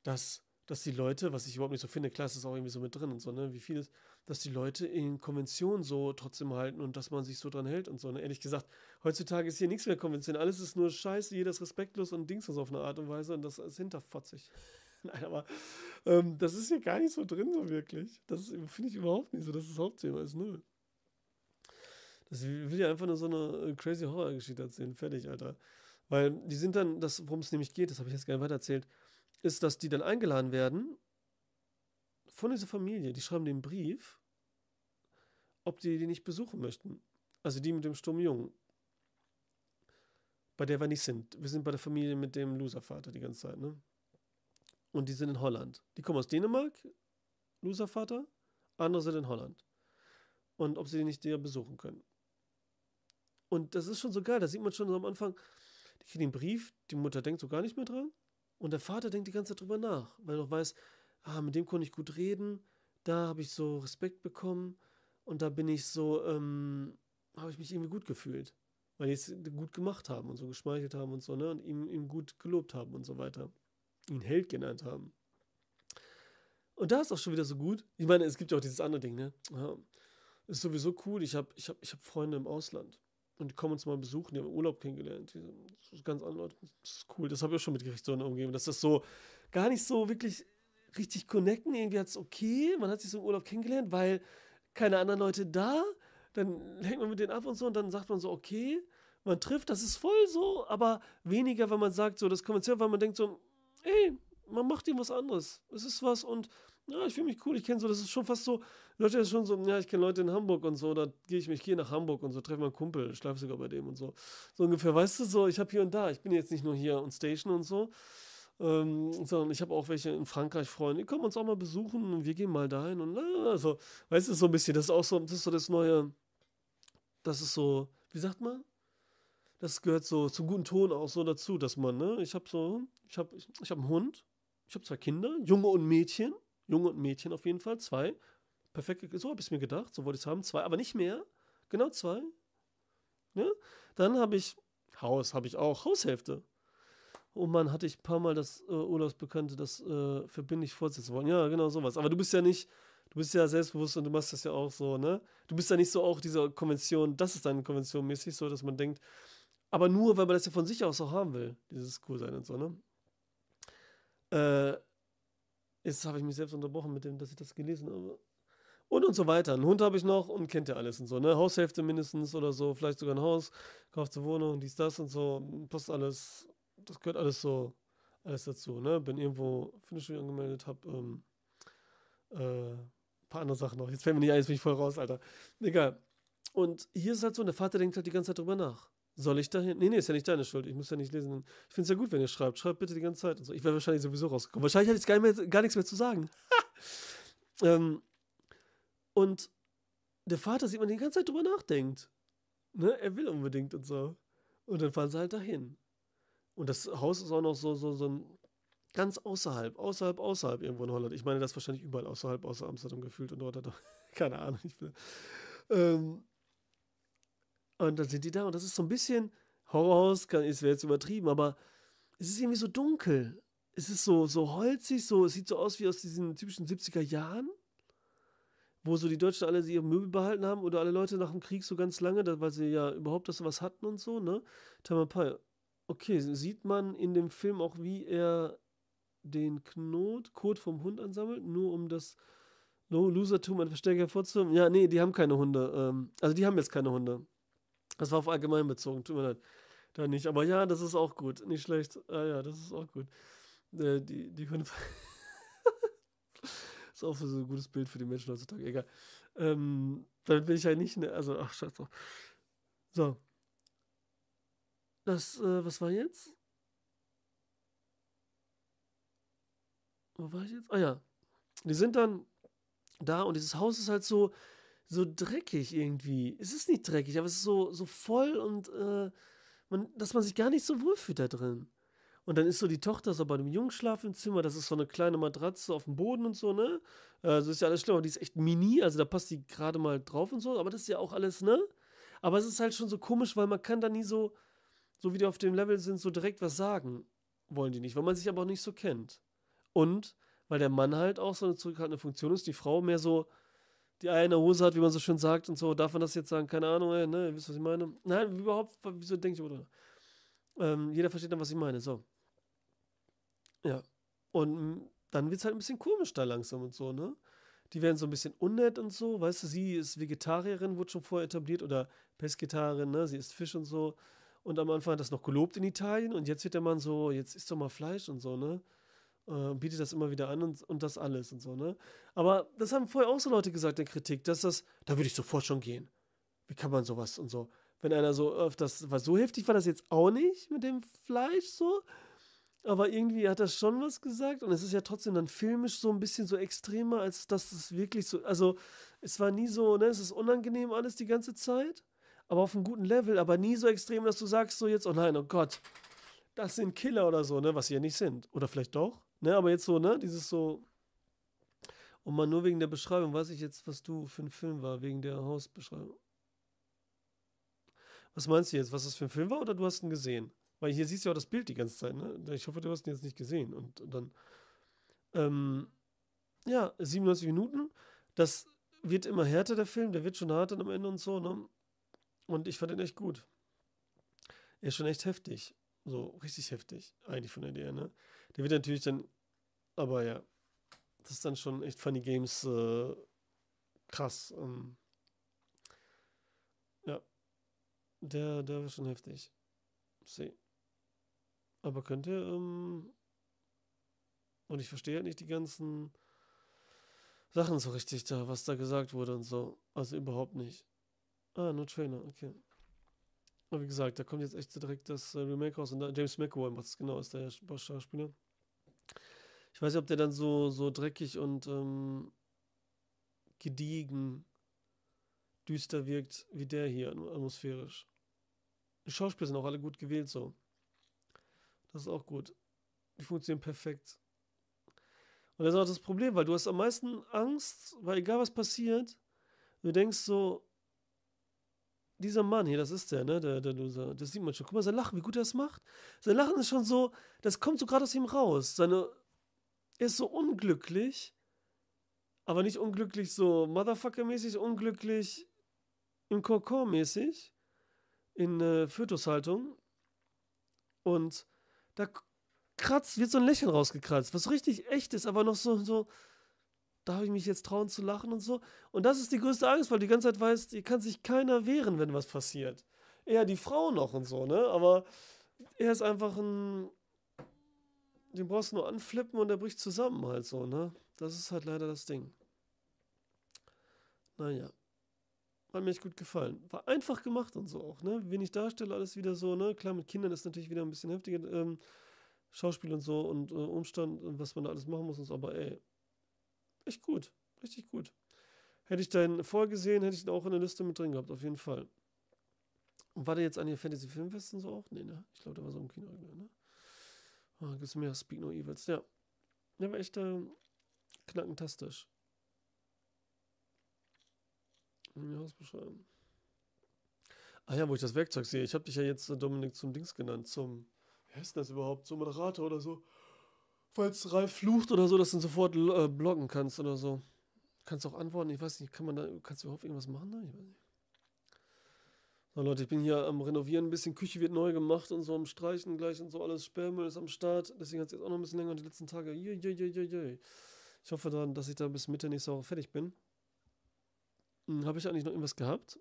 dass, dass die Leute, was ich überhaupt nicht so finde, klar, ist das auch irgendwie so mit drin und so, ne, wie vieles, dass die Leute in Konventionen so trotzdem halten und dass man sich so dran hält und so. Ne? Ehrlich gesagt, heutzutage ist hier nichts mehr konventionell. Alles ist nur scheiße, jeder ist respektlos und Dings auf eine Art und Weise und das ist hinterfotzig. <laughs> Nein, aber ähm, das ist hier gar nicht so drin, so wirklich. Das finde ich überhaupt nicht so. Das ist das Hauptthema, ist null. Das will ja einfach nur so eine äh, crazy Horror-Geschichte erzählen. Fertig, Alter. Weil die sind dann, das, worum es nämlich geht, das habe ich jetzt gerne weiter erzählt, ist, dass die dann eingeladen werden von dieser Familie. Die schreiben den Brief, ob die die nicht besuchen möchten. Also die mit dem Sturmjungen. Bei der wir nicht sind. Wir sind bei der Familie mit dem Loservater die ganze Zeit, ne? Und die sind in Holland. Die kommen aus Dänemark, Loservater, andere sind in Holland. Und ob sie die nicht besuchen können. Und das ist schon so geil, da sieht man schon so am Anfang, die kriegen den Brief, die Mutter denkt so gar nicht mehr dran. Und der Vater denkt die ganze Zeit drüber nach, weil er auch weiß, ah, mit dem konnte ich gut reden, da habe ich so Respekt bekommen und da bin ich so, ähm, habe ich mich irgendwie gut gefühlt, weil die es gut gemacht haben und so geschmeichelt haben und so, ne, und ihm, ihm gut gelobt haben und so weiter ihn Held genannt haben. Und da ist auch schon wieder so gut. Ich meine, es gibt ja auch dieses andere Ding, ne? Ja, ist sowieso cool. Ich habe ich hab, ich hab Freunde im Ausland. Und die kommen uns mal besuchen, die haben Urlaub kennengelernt. Das ist ganz andere Leute. Das ist cool. Das habe ich auch schon mitgekriegt, so in der Umgebung. Dass das so gar nicht so wirklich richtig connecten. Irgendwie hat es okay. Man hat sich so im Urlaub kennengelernt, weil keine anderen Leute da. Dann hängt man mit denen ab und so und dann sagt man so, okay, man trifft, das ist voll so, aber weniger, wenn man sagt, so das kommerziell, weil man denkt so, ey, man macht ihm was anderes. Es ist was und ja, ich fühle mich cool. Ich kenne so, das ist schon fast so, Leute, das ist schon so, ja, ich kenne Leute in Hamburg und so, da gehe ich mich, gehe nach Hamburg und so, treffe meinen Kumpel, schlafe sogar bei dem und so. So ungefähr, weißt du, so, ich habe hier und da, ich bin jetzt nicht nur hier on Station und so, ähm, sondern ich habe auch welche in Frankreich Freunde, die kommen uns auch mal besuchen und wir gehen mal dahin und na, so, weißt du, so ein bisschen, das ist auch so, das ist so das neue, das ist so, wie sagt man? Das gehört so zum guten Ton auch so dazu, dass man, ne, ich habe so, ich habe ich, ich hab einen Hund, ich habe zwei Kinder, Junge und Mädchen, Junge und Mädchen auf jeden Fall, zwei. Perfekt, so habe ich es mir gedacht, so wollte ich es haben, zwei, aber nicht mehr, genau zwei. Ja? Dann habe ich Haus, habe ich auch, Haushälfte. Oh Mann, hatte ich ein paar Mal das äh, Urlaubsbekannte, das äh, verbindlich fortsetzen wollen. Ja, genau sowas. Aber du bist ja nicht, du bist ja selbstbewusst und du machst das ja auch so, ne? Du bist ja nicht so auch dieser Konvention, das ist deine Konvention mäßig so, dass man denkt, aber nur, weil man das ja von sich aus auch haben will, dieses Coolsein und so, ne? Äh, jetzt habe ich mich selbst unterbrochen mit dem, dass ich das gelesen habe. Und und so weiter. Einen Hund habe ich noch und kennt ja alles und so, ne? Haushälfte mindestens oder so, vielleicht sogar ein Haus, kauft eine Wohnung, dies, das und so, passt alles, das gehört alles so, alles dazu, ne? Bin irgendwo für eine Studie angemeldet, habe ähm, äh, ein paar andere Sachen noch. Jetzt fällt mir nicht ein, jetzt bin ich voll raus, Alter. Egal. Und hier ist halt so, der Vater denkt halt die ganze Zeit drüber nach. Soll ich dahin? Nee, nee, ist ja nicht deine Schuld. Ich muss ja nicht lesen. Ich finde es ja gut, wenn ihr schreibt. Schreibt bitte die ganze Zeit und so. Ich wäre wahrscheinlich sowieso rausgekommen. Wahrscheinlich hätte ich gar, mehr, gar nichts mehr zu sagen. <laughs> ähm, und der Vater sieht man die ganze Zeit drüber nachdenkt. Ne? Er will unbedingt und so. Und dann fahren sie halt dahin. Und das Haus ist auch noch so, so, so ein ganz außerhalb, außerhalb, außerhalb irgendwo in Holland. Ich meine, das ist wahrscheinlich überall außerhalb, außer Amsterdam gefühlt und dort hat er, <laughs> keine Ahnung. Ich bin, ähm, und dann sind die da und das ist so ein bisschen Horrorhaus, kann, ist jetzt übertrieben, aber es ist irgendwie so dunkel. Es ist so, so holzig, so, es sieht so aus wie aus diesen typischen 70er Jahren, wo so die Deutschen alle ihre Möbel behalten haben oder alle Leute nach dem Krieg so ganz lange, weil sie ja überhaupt das was hatten und so, ne? Tamapai. Okay, sieht man in dem Film auch, wie er den Knot, Kot vom Hund ansammelt, nur um das Losertum an Verstärker hervorzuheben? Ja, nee, die haben keine Hunde. Ähm, also die haben jetzt keine Hunde. Das war auf allgemein bezogen, tut mir leid. Da nicht. Aber ja, das ist auch gut. Nicht schlecht. Ah ja, das ist auch gut. Äh, die, die können. <laughs> ist auch so ein gutes Bild für die Menschen heutzutage. Egal. Ähm, damit bin ich ja nicht. Ne, also, ach, scheiß drauf. So. Das, äh, was war jetzt? Wo war ich jetzt? Ah ja. Die sind dann da und dieses Haus ist halt so so dreckig irgendwie. Es ist nicht dreckig, aber es ist so, so voll und äh, man, dass man sich gar nicht so wohlfühlt da drin. Und dann ist so die Tochter so bei einem Jungen Schlafzimmer, das ist so eine kleine Matratze auf dem Boden und so, ne? Also ist ja alles schlimm, aber die ist echt mini, also da passt die gerade mal drauf und so, aber das ist ja auch alles, ne? Aber es ist halt schon so komisch, weil man kann da nie so, so wie die auf dem Level sind, so direkt was sagen. Wollen die nicht, weil man sich aber auch nicht so kennt. Und weil der Mann halt auch so eine zurückhaltende Funktion ist, die Frau mehr so die der Hose hat, wie man so schön sagt und so. Darf man das jetzt sagen? Keine Ahnung, ey, ne? Wisst ihr, was ich meine? Nein, überhaupt, wieso denke ich, oder? Ähm, jeder versteht dann, was ich meine, so. Ja. Und dann wird es halt ein bisschen komisch da langsam und so, ne? Die werden so ein bisschen unnett und so, weißt du, sie ist Vegetarierin, wurde schon vorher etabliert, oder Pesketarin, ne? Sie isst Fisch und so. Und am Anfang hat das noch gelobt in Italien und jetzt wird der Mann so, jetzt isst doch mal Fleisch und so, ne? Äh, bietet das immer wieder an und, und das alles und so, ne? Aber das haben vorher auch so Leute gesagt in Kritik, dass das, da würde ich sofort schon gehen. Wie kann man sowas und so? Wenn einer so öfters, war so heftig war das jetzt auch nicht mit dem Fleisch so, aber irgendwie hat er schon was gesagt und es ist ja trotzdem dann filmisch so ein bisschen so extremer, als dass es wirklich so, also es war nie so, ne, es ist unangenehm alles die ganze Zeit, aber auf einem guten Level, aber nie so extrem, dass du sagst so jetzt, oh nein, oh Gott, das sind Killer oder so, ne, was sie ja nicht sind. Oder vielleicht doch, ne, aber jetzt so, ne, dieses so, und mal nur wegen der Beschreibung, weiß ich jetzt, was du für ein Film war, wegen der Hausbeschreibung. Was meinst du jetzt, was das für ein Film war oder du hast ihn gesehen? Weil hier siehst du ja auch das Bild die ganze Zeit, ne? Ich hoffe, du hast ihn jetzt nicht gesehen. Und, dann, ähm, ja, 97 Minuten. Das wird immer härter, der Film. Der wird schon hart dann am Ende und so, ne? Und ich fand ihn echt gut. Er ist schon echt heftig. So richtig heftig, eigentlich von der Idee, ne? Der wird natürlich dann, aber ja, das ist dann schon echt Funny Games äh, krass. Ähm, ja, der, der war schon heftig. See. Aber könnte, ähm, und ich verstehe halt nicht die ganzen Sachen so richtig da, was da gesagt wurde und so. Also überhaupt nicht. Ah, nur Trainer, okay. Aber wie gesagt, da kommt jetzt echt direkt das äh, Remake raus und James McAvoy macht es genau, ist der Schauspieler. Ich weiß nicht, ob der dann so, so dreckig und ähm, gediegen düster wirkt wie der hier, atmosphärisch. Die Schauspieler sind auch alle gut gewählt so. Das ist auch gut. Die funktionieren perfekt. Und das ist auch das Problem, weil du hast am meisten Angst, weil egal was passiert, du denkst so, dieser Mann hier, das ist der, ne, der, der Loser, das sieht man schon. Guck mal, sein Lachen, wie gut er das macht. Sein Lachen ist schon so, das kommt so gerade aus ihm raus. Seine, er ist so unglücklich, aber nicht unglücklich so Motherfucker-mäßig, unglücklich im Kokon-mäßig, in äh, Fötushaltung. Und da kratzt, wird so ein Lächeln rausgekratzt, was richtig echt ist, aber noch so, so, darf ich mich jetzt trauen zu lachen und so. Und das ist die größte Angst, weil die ganze Zeit weißt, hier kann sich keiner wehren, wenn was passiert. Eher die Frau noch und so, ne? Aber er ist einfach ein. Den brauchst du nur anflippen und er bricht zusammen halt so, ne? Das ist halt leider das Ding. Naja. Hat mir echt gut gefallen. War einfach gemacht und so auch, ne? Wenig Darsteller, alles wieder so, ne? Klar, mit Kindern ist natürlich wieder ein bisschen heftiger ähm, Schauspiel und so und äh, Umstand und was man da alles machen muss und so, aber ey, echt gut. Richtig gut. Hätte ich deinen vorgesehen, hätte ich ihn auch in der Liste mit drin gehabt, auf jeden Fall. Und war der jetzt an den Fantasy Filmfesten so auch? Nee, ne? Ich glaube, der war so im Kino, ne? Oh, gibt's mehr Speak No Evils. Ja. Der war echt äh, knackentastisch. Mir Hausbeschreiben. Ah ja, wo ich das Werkzeug sehe. Ich habe dich ja jetzt, äh, Dominik, zum Dings genannt. Zum, wie heißt das überhaupt? Zum Moderator oder so. Falls Ralf flucht oder so, dass du ihn sofort äh, blocken kannst oder so. Kannst auch antworten. Ich weiß nicht, kann man da, kannst du überhaupt irgendwas machen da? Ich weiß nicht. So Leute, ich bin hier am Renovieren, ein bisschen Küche wird neu gemacht und so am Streichen gleich und so alles. Sperrmüll ist am Start. Deswegen hat es jetzt auch noch ein bisschen länger die letzten Tage. Je, je, je, je, je. Ich hoffe dann, dass ich da bis Mitte nächster Woche fertig bin. Hm, Habe ich eigentlich noch irgendwas gehabt?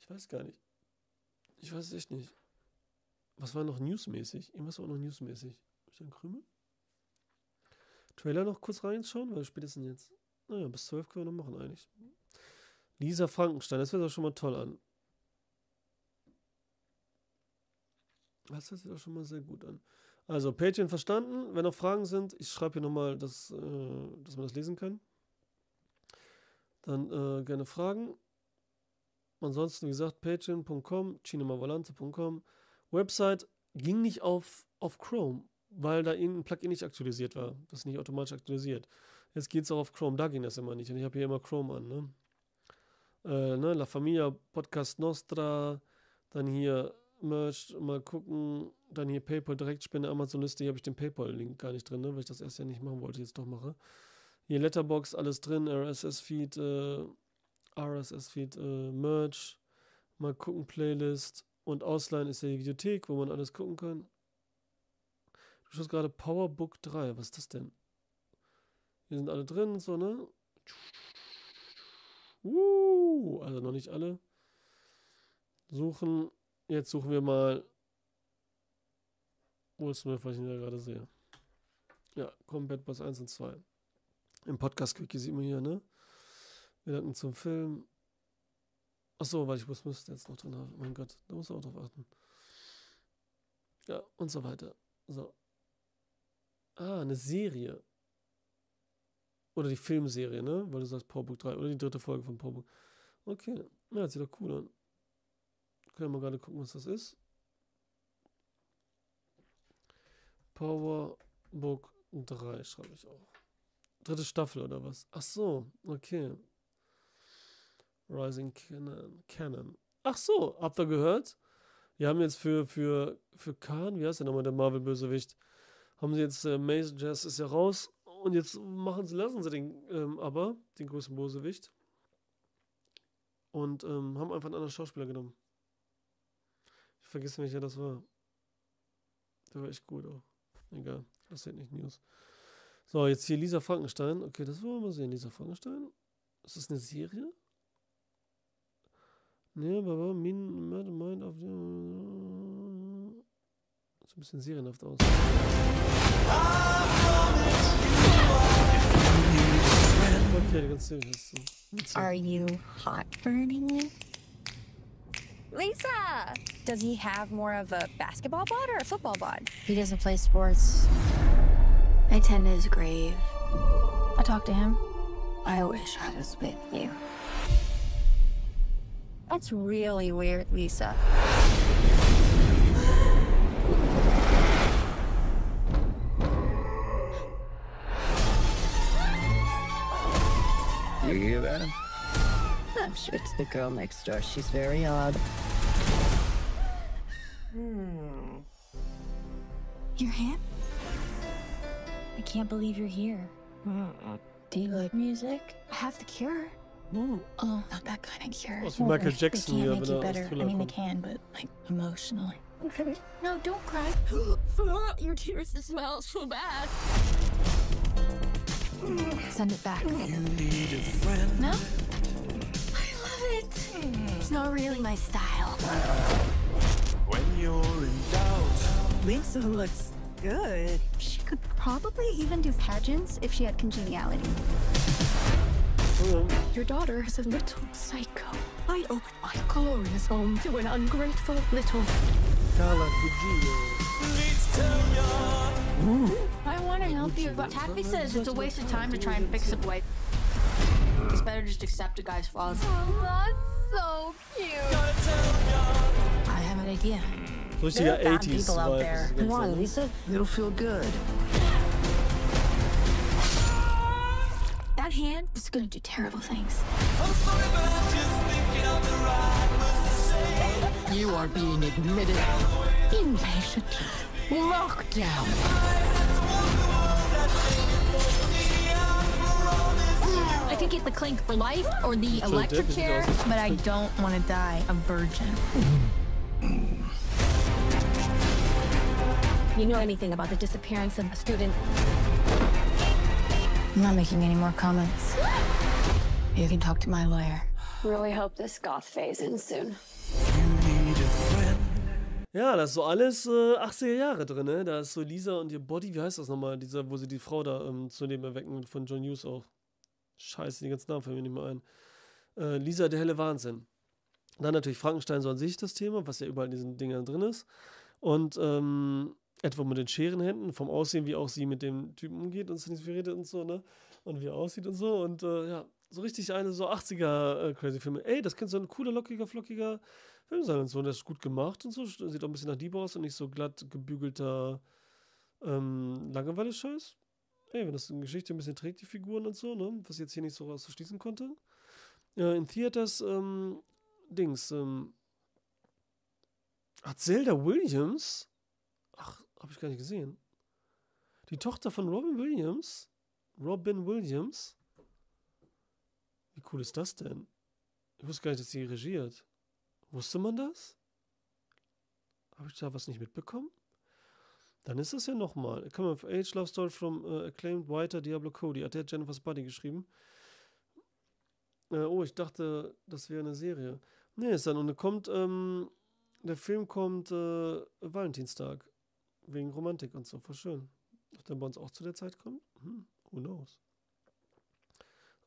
Ich weiß gar nicht. Ich weiß es echt nicht. Was war noch newsmäßig? Irgendwas war noch newsmäßig. Einen Krümel? Trailer noch kurz reinschauen? Weil spätestens jetzt. Naja, bis 12 können wir noch machen eigentlich. Lisa Frankenstein, das hört doch schon mal toll an. Das hört sich doch schon mal sehr gut an. Also, Patreon verstanden. Wenn noch Fragen sind, ich schreibe hier nochmal, dass, äh, dass man das lesen kann dann äh, gerne fragen. Ansonsten, wie gesagt, patreon.com, cinemavolante.com, Website ging nicht auf, auf Chrome, weil da irgendein Plugin nicht aktualisiert war. Das ist nicht automatisch aktualisiert. Jetzt geht es auch auf Chrome, da ging das immer nicht. Und ich habe hier immer Chrome an. Ne? Äh, ne? La Familia, Podcast Nostra, dann hier Merch, mal gucken, dann hier PayPal, Direktspende, Amazon-Liste. Hier habe ich den PayPal-Link gar nicht drin, ne? weil ich das erst ja nicht machen wollte, jetzt doch mache. Hier Letterbox, alles drin, RSS-Feed, äh, RSS-Feed, äh, Merch, mal gucken, Playlist und Ausleihen ist ja die Videothek, wo man alles gucken kann. Du schaust gerade Powerbook 3, was ist das denn? Hier sind alle drin so, ne? Uh, also noch nicht alle. Suchen. Jetzt suchen wir mal Will Smith, was ich da gerade sehe. Ja, Combat Boss 1 und 2. Im Podcast-Quickie sieht man hier, ne? Gedanken zum Film. Achso, weil ich Will Smith jetzt noch drin habe. Mein Gott, da muss man auch drauf achten. Ja, und so weiter. So. Ah, eine Serie. Oder die Filmserie, ne? Weil du sagst Powerbook 3. Oder die dritte Folge von Powerbook. Okay. Ja, sieht doch cool an. Können wir mal gerade gucken, was das ist. Powerbook 3 schreibe ich auch. Dritte Staffel oder was? Ach so, okay. Rising Canon. Canon. Ach so, habt ihr gehört? Wir haben jetzt für, für, für Khan, wie heißt der nochmal, der Marvel-Bösewicht, haben sie jetzt, äh, Mason Jazz ist ja raus und jetzt machen sie, lassen sie den ähm, aber, den größten Bösewicht. Und ähm, haben einfach einen anderen Schauspieler genommen. Ich vergesse wer das war. Der war echt gut auch. Egal, das sind nicht News. So, jetzt hier Lisa Frankenstein. Okay, das wollen wir mal sehen. Lisa Frankenstein. Ist das eine Serie? Nee, aber Min, Mind auf Sieht ein bisschen serienhaft aus. Okay, ganz seriös. Are you hot burning? Lisa! Does he have more of a basketball bod or a football bod? He doesn't play sports. I tend to his grave. I talk to him. I wish I was with you. That's really weird, Lisa. You hear that? I'm sure it's the girl next door. She's very odd. Hmm. Your hand? I can't believe you're here. Hmm. Do you like music? I have the cure. Hm. Oh, not that kind of cure. Aus wie Michael Jackson they can't make you er better. I mean, they can, but like emotionally. Okay. No, don't cry. <gasps> Your tears smell so bad. Send it back. You need a friend. No? I love it. It's not really my style. When you're in doubt, Lisa looks good. She could probably even do pageants if she had congeniality. Your daughter is a little psycho. I opened my glorious home to an ungrateful little. Carla Gugino. I want to help you, but Taffy says it's a waste of time to try and fix a wife. It's better just accept a guy's flaws. Oh, that's so cute. I have an idea. So richtiger There are bad 80s people out there. Come on, Lisa. It'll feel good. That hand is gonna do terrible things. You are being admitted. Inpatient. Lockdown. I could get the clink for life or the electric Deputy chair, but I don't want to die a virgin. You know anything about the disappearance of a student? I'm not making any more comments. You can talk to my lawyer. Really hope this goth phase ends soon. Ja, das ist so alles äh, 80er Jahre drin, ne? Da ist so Lisa und ihr Body, wie heißt das nochmal? Dieser, wo sie die Frau da ähm, zu dem erwecken von John Hughes auch. Scheiße, die ganzen Namen fallen mir nicht mehr ein. Äh, Lisa, der helle Wahnsinn. Dann natürlich Frankenstein so an sich das Thema, was ja überall in diesen Dingern drin ist. Und ähm, etwa mit den Scherenhänden, vom Aussehen, wie auch sie mit dem Typen umgeht und sich redet und so, ne? Und wie er aussieht und so. Und äh, ja, so richtig eine so 80er äh, Crazy-Filme. Ey, das könnte so ein cooler, lockiger, flockiger Film sein und so. Der ist gut gemacht und so. Sieht auch ein bisschen nach Dieb aus und nicht so glatt gebügelter ähm, Langeweile-Scheiß. Ey, wenn das eine Geschichte ein bisschen trägt, die Figuren und so, ne? Was ich jetzt hier nicht so rausschließen konnte. Äh, in Theaters, ähm, Dings, ähm, hat Zelda Williams, ach, habe ich gar nicht gesehen. Die Tochter von Robin Williams, Robin Williams. Wie cool ist das denn? Ich wusste gar nicht, dass sie regiert. Wusste man das? Habe ich da was nicht mitbekommen? Dann ist es ja nochmal. Come of Age Love Story from uh, Acclaimed Writer Diablo Cody. Hat der Jennifer's Buddy geschrieben. Äh, oh, ich dachte, das wäre eine Serie. Nee, ist dann. Und kommt, ähm, der Film kommt äh, Valentinstag. Wegen Romantik und so. Voll schön. Ob der bei uns auch zu der Zeit kommt? Hm, who knows?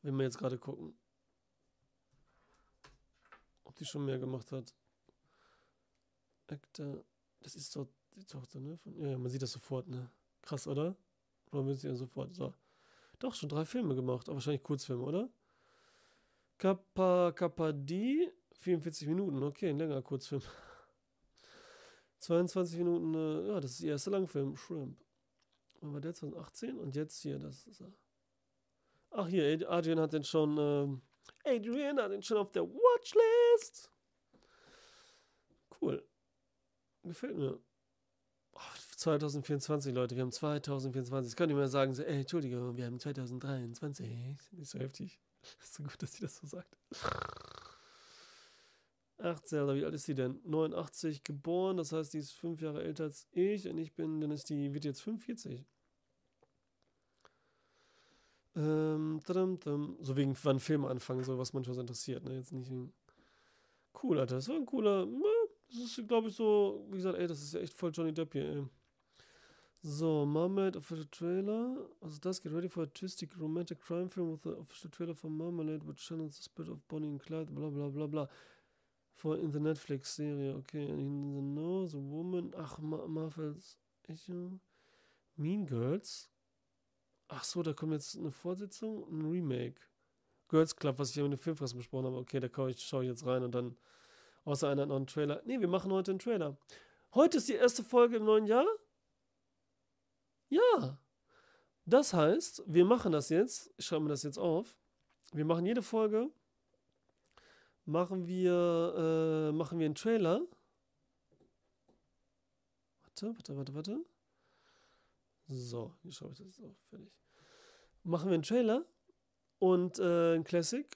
Wenn wir jetzt gerade gucken. Ob die schon mehr gemacht hat. Actor. Das ist doch die Tochter, ne? Von, ja, man sieht das sofort, ne? Krass, oder? Man sieht ja sofort. So. Doch, schon drei Filme gemacht. Aber wahrscheinlich Kurzfilme, oder? Kappa, Kappa D. 44 Minuten. Okay, ein längerer Kurzfilm. 22 Minuten. Äh, ja, das ist ihr erster Langfilm. Shrimp. Wann war der 2018? Und jetzt hier, das ist er. Ach, hier, Adrian hat den schon. Ähm, Adrian hat den schon auf der Watchlist. Cool. Gefällt mir. Oh, 2024, Leute, wir haben 2024. Das kann ich mal sagen, so, ey, Entschuldigung, wir haben 2023. Nicht so heftig. <laughs> ist so gut, dass sie das so sagt. Ach, Zelda, wie alt ist sie denn? 89 geboren, das heißt, die ist fünf Jahre älter als ich und ich bin, dann ist die, wird jetzt 45. Ähm, tadam, tadam. so wegen wann Filme anfangen soll, was manchmal so interessiert, ne? Jetzt nicht cool, Alter. Das war ein cooler, das ist, glaube ich, so, wie gesagt, ey, das ist ja echt voll Johnny Depp hier, ey. So, Marmalade Official Trailer. Also das, get ready for a twisty romantic crime film with the official trailer for Marmalade, which channels the spirit of Bonnie and Clyde, bla bla bla bla. For in the Netflix-Serie, okay. And in the know, the woman, ach, Ma Marvel's Echo. Mean Girls. Ach so, da kommt jetzt eine Fortsetzung, ein Remake. Girls Club, was ich ja mit dem Filmfressen besprochen habe. Okay, da schaue ich, jetzt rein und dann außer einer noch einen Trailer. Nee, wir machen heute einen Trailer. Heute ist die erste Folge im neuen Jahr. Ja. Das heißt, wir machen das jetzt. Ich schreibe mir das jetzt auf. Wir machen jede Folge. Machen wir, äh, machen wir einen Trailer. Warte, warte, warte, warte. So, hier schreibe ich das jetzt auf. Fertig. Machen wir einen Trailer und äh, einen Classic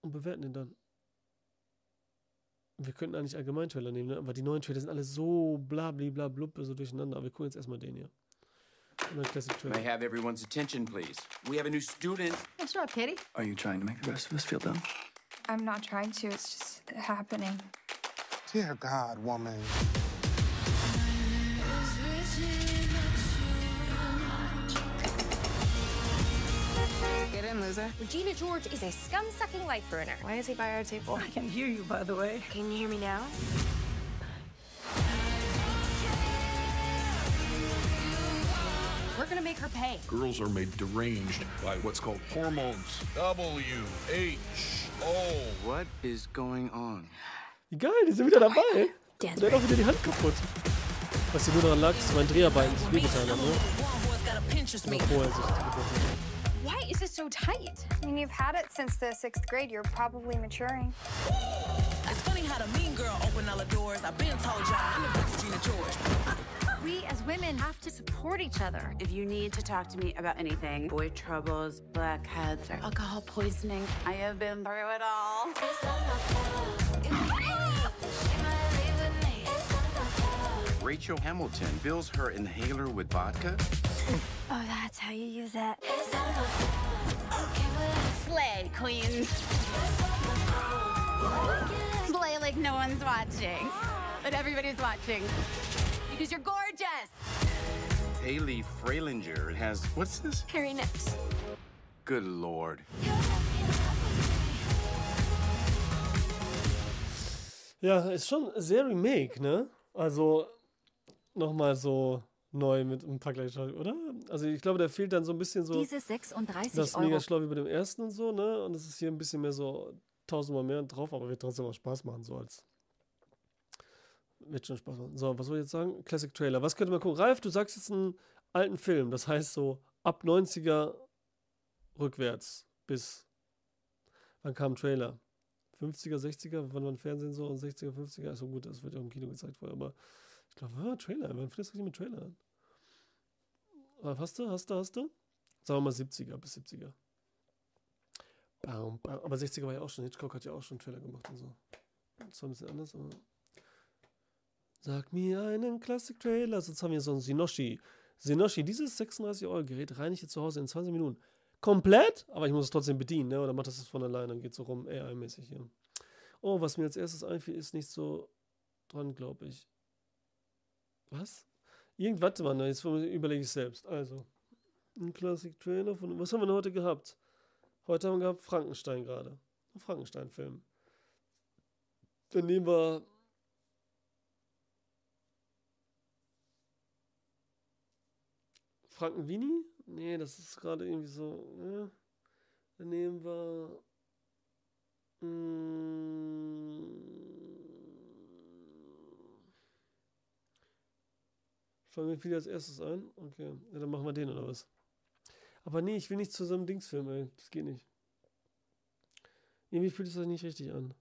und bewerten den dann. Wir könnten eigentlich allgemein Trailer nehmen, ne? aber die neuen Trailer sind alle so blablabla blub, so durcheinander. Aber wir gucken jetzt erstmal den hier. Und dann Classic Trailer. May I have everyone's attention, please? We have a new student. What's up, Kitty? Are you trying to make the rest of us feel dumb? I'm not trying to, it's just happening. Dear God, woman. Get in, loser. Regina George is a scum-sucking life ruiner. Why is he by our table? I can hear you, by the way. Can you hear me now? We're gonna make her pay. Girls are made deranged by what's called hormones. W H O. What is going on? Wie geil, die sind wieder dabei. Und der hat auch wieder die Hand kaputt. Was hier nur daran lag, dass mein Dreharbeiten sich wehgetan haben, ne? Oder vorher sich gebrochen hat. Why is this so tight? I mean, you've had it since the sixth grade. You're probably maturing. It's funny how the mean girl opened all the doors. I've been told y'all I'm the best Regina George. We as women have to support each other. If you need to talk to me about anything, boy troubles, blackheads, or alcohol poisoning, I have been through it all. Rachel Hamilton fills her inhaler with vodka. Oh, that's how you use it. Slay, queens. Slay like no one's watching. But everybody's watching. Because you're gorgeous. Haley Freilinger has what's this? Hairy nips. Good lord. Ja, ist schon sehr Remake, ne? Also nochmal so neu mit ein paar Gleichschaltung, oder? Also ich glaube, da fehlt dann so ein bisschen so Diese 36 das Euro. mega schlau wie bei dem ersten und so, ne? Und es ist hier ein bisschen mehr so tausendmal mehr drauf, aber wird trotzdem auch Spaß machen, so als wird schon Spaß machen. So, was soll ich jetzt sagen? Classic Trailer. Was könnte man gucken? Ralf, du sagst jetzt einen alten Film. Das heißt so ab 90er rückwärts bis. Wann kam ein Trailer? 50er, 60er? Wann war ein Fernsehen so? 60er, 50er? Also gut, das wird ja im Kino gezeigt vorher, aber ich glaube, ah, Trailer. Wann findest du mit Trailer an? Ralf, hast du? Hast du? Hast du? Sagen wir mal 70er bis 70er. Baum, baum. Aber 60er war ja auch schon. Hitchcock hat ja auch schon einen Trailer gemacht und so. Das war ein bisschen anders, aber. Sag mir einen Classic-Trailer. Sonst haben wir so einen Sinoshi. Sinoshi, dieses 36-Euro-Gerät reinigt ihr zu Hause in 20 Minuten. Komplett, aber ich muss es trotzdem bedienen, ne? Oder macht das von alleine und geht so rum, AI-mäßig, ja. Oh, was mir als erstes einfiel, ist nicht so dran, glaube ich. Was? Irgendwas, Mann, jetzt überlege ich selbst. Also, ein Classic-Trailer von. Was haben wir denn heute gehabt? Heute haben wir gehabt Frankenstein gerade. Ein Frankenstein-Film. Dann nehmen wir Frankenvini? Nee, das ist gerade irgendwie so. Ne? Dann nehmen wir. Mh, Fangen wir viel als erstes ein? Okay. Ja, dann machen wir den oder was? Aber nee, ich will nicht zu so einem Dingsfilm, ey. Das geht nicht. Irgendwie fühlt es sich nicht richtig an.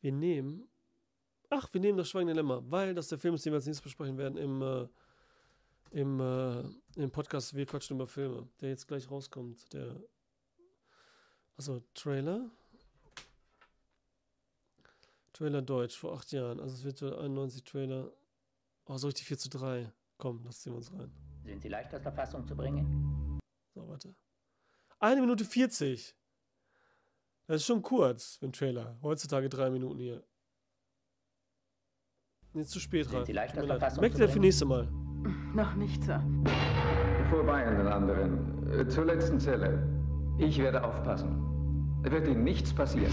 Wir nehmen. Ach, wir nehmen das Schweigende Lämmer, weil das der Film ist, den wir als nächstes besprechen werden im. Äh, im, äh, im Podcast Wir quatschen über Filme, der jetzt gleich rauskommt. Der, also Trailer. Trailer Deutsch vor acht Jahren. Also es wird so 91 Trailer. Oh, so richtig 4 zu 3. Komm, das ziehen wir uns rein. Sind Sie leicht aus der Fassung zu bringen? So, warte. Eine Minute 40. Das ist schon kurz für einen Trailer. Heutzutage drei Minuten hier. Jetzt zu spät rein. Sind Sie leicht aus der Fassung Merkt ihr für nächste Mal. Noch nicht, Sir. Vorbei an den anderen. Äh, Zur letzten Zelle. Ich werde aufpassen. Wird Ihnen nichts passieren.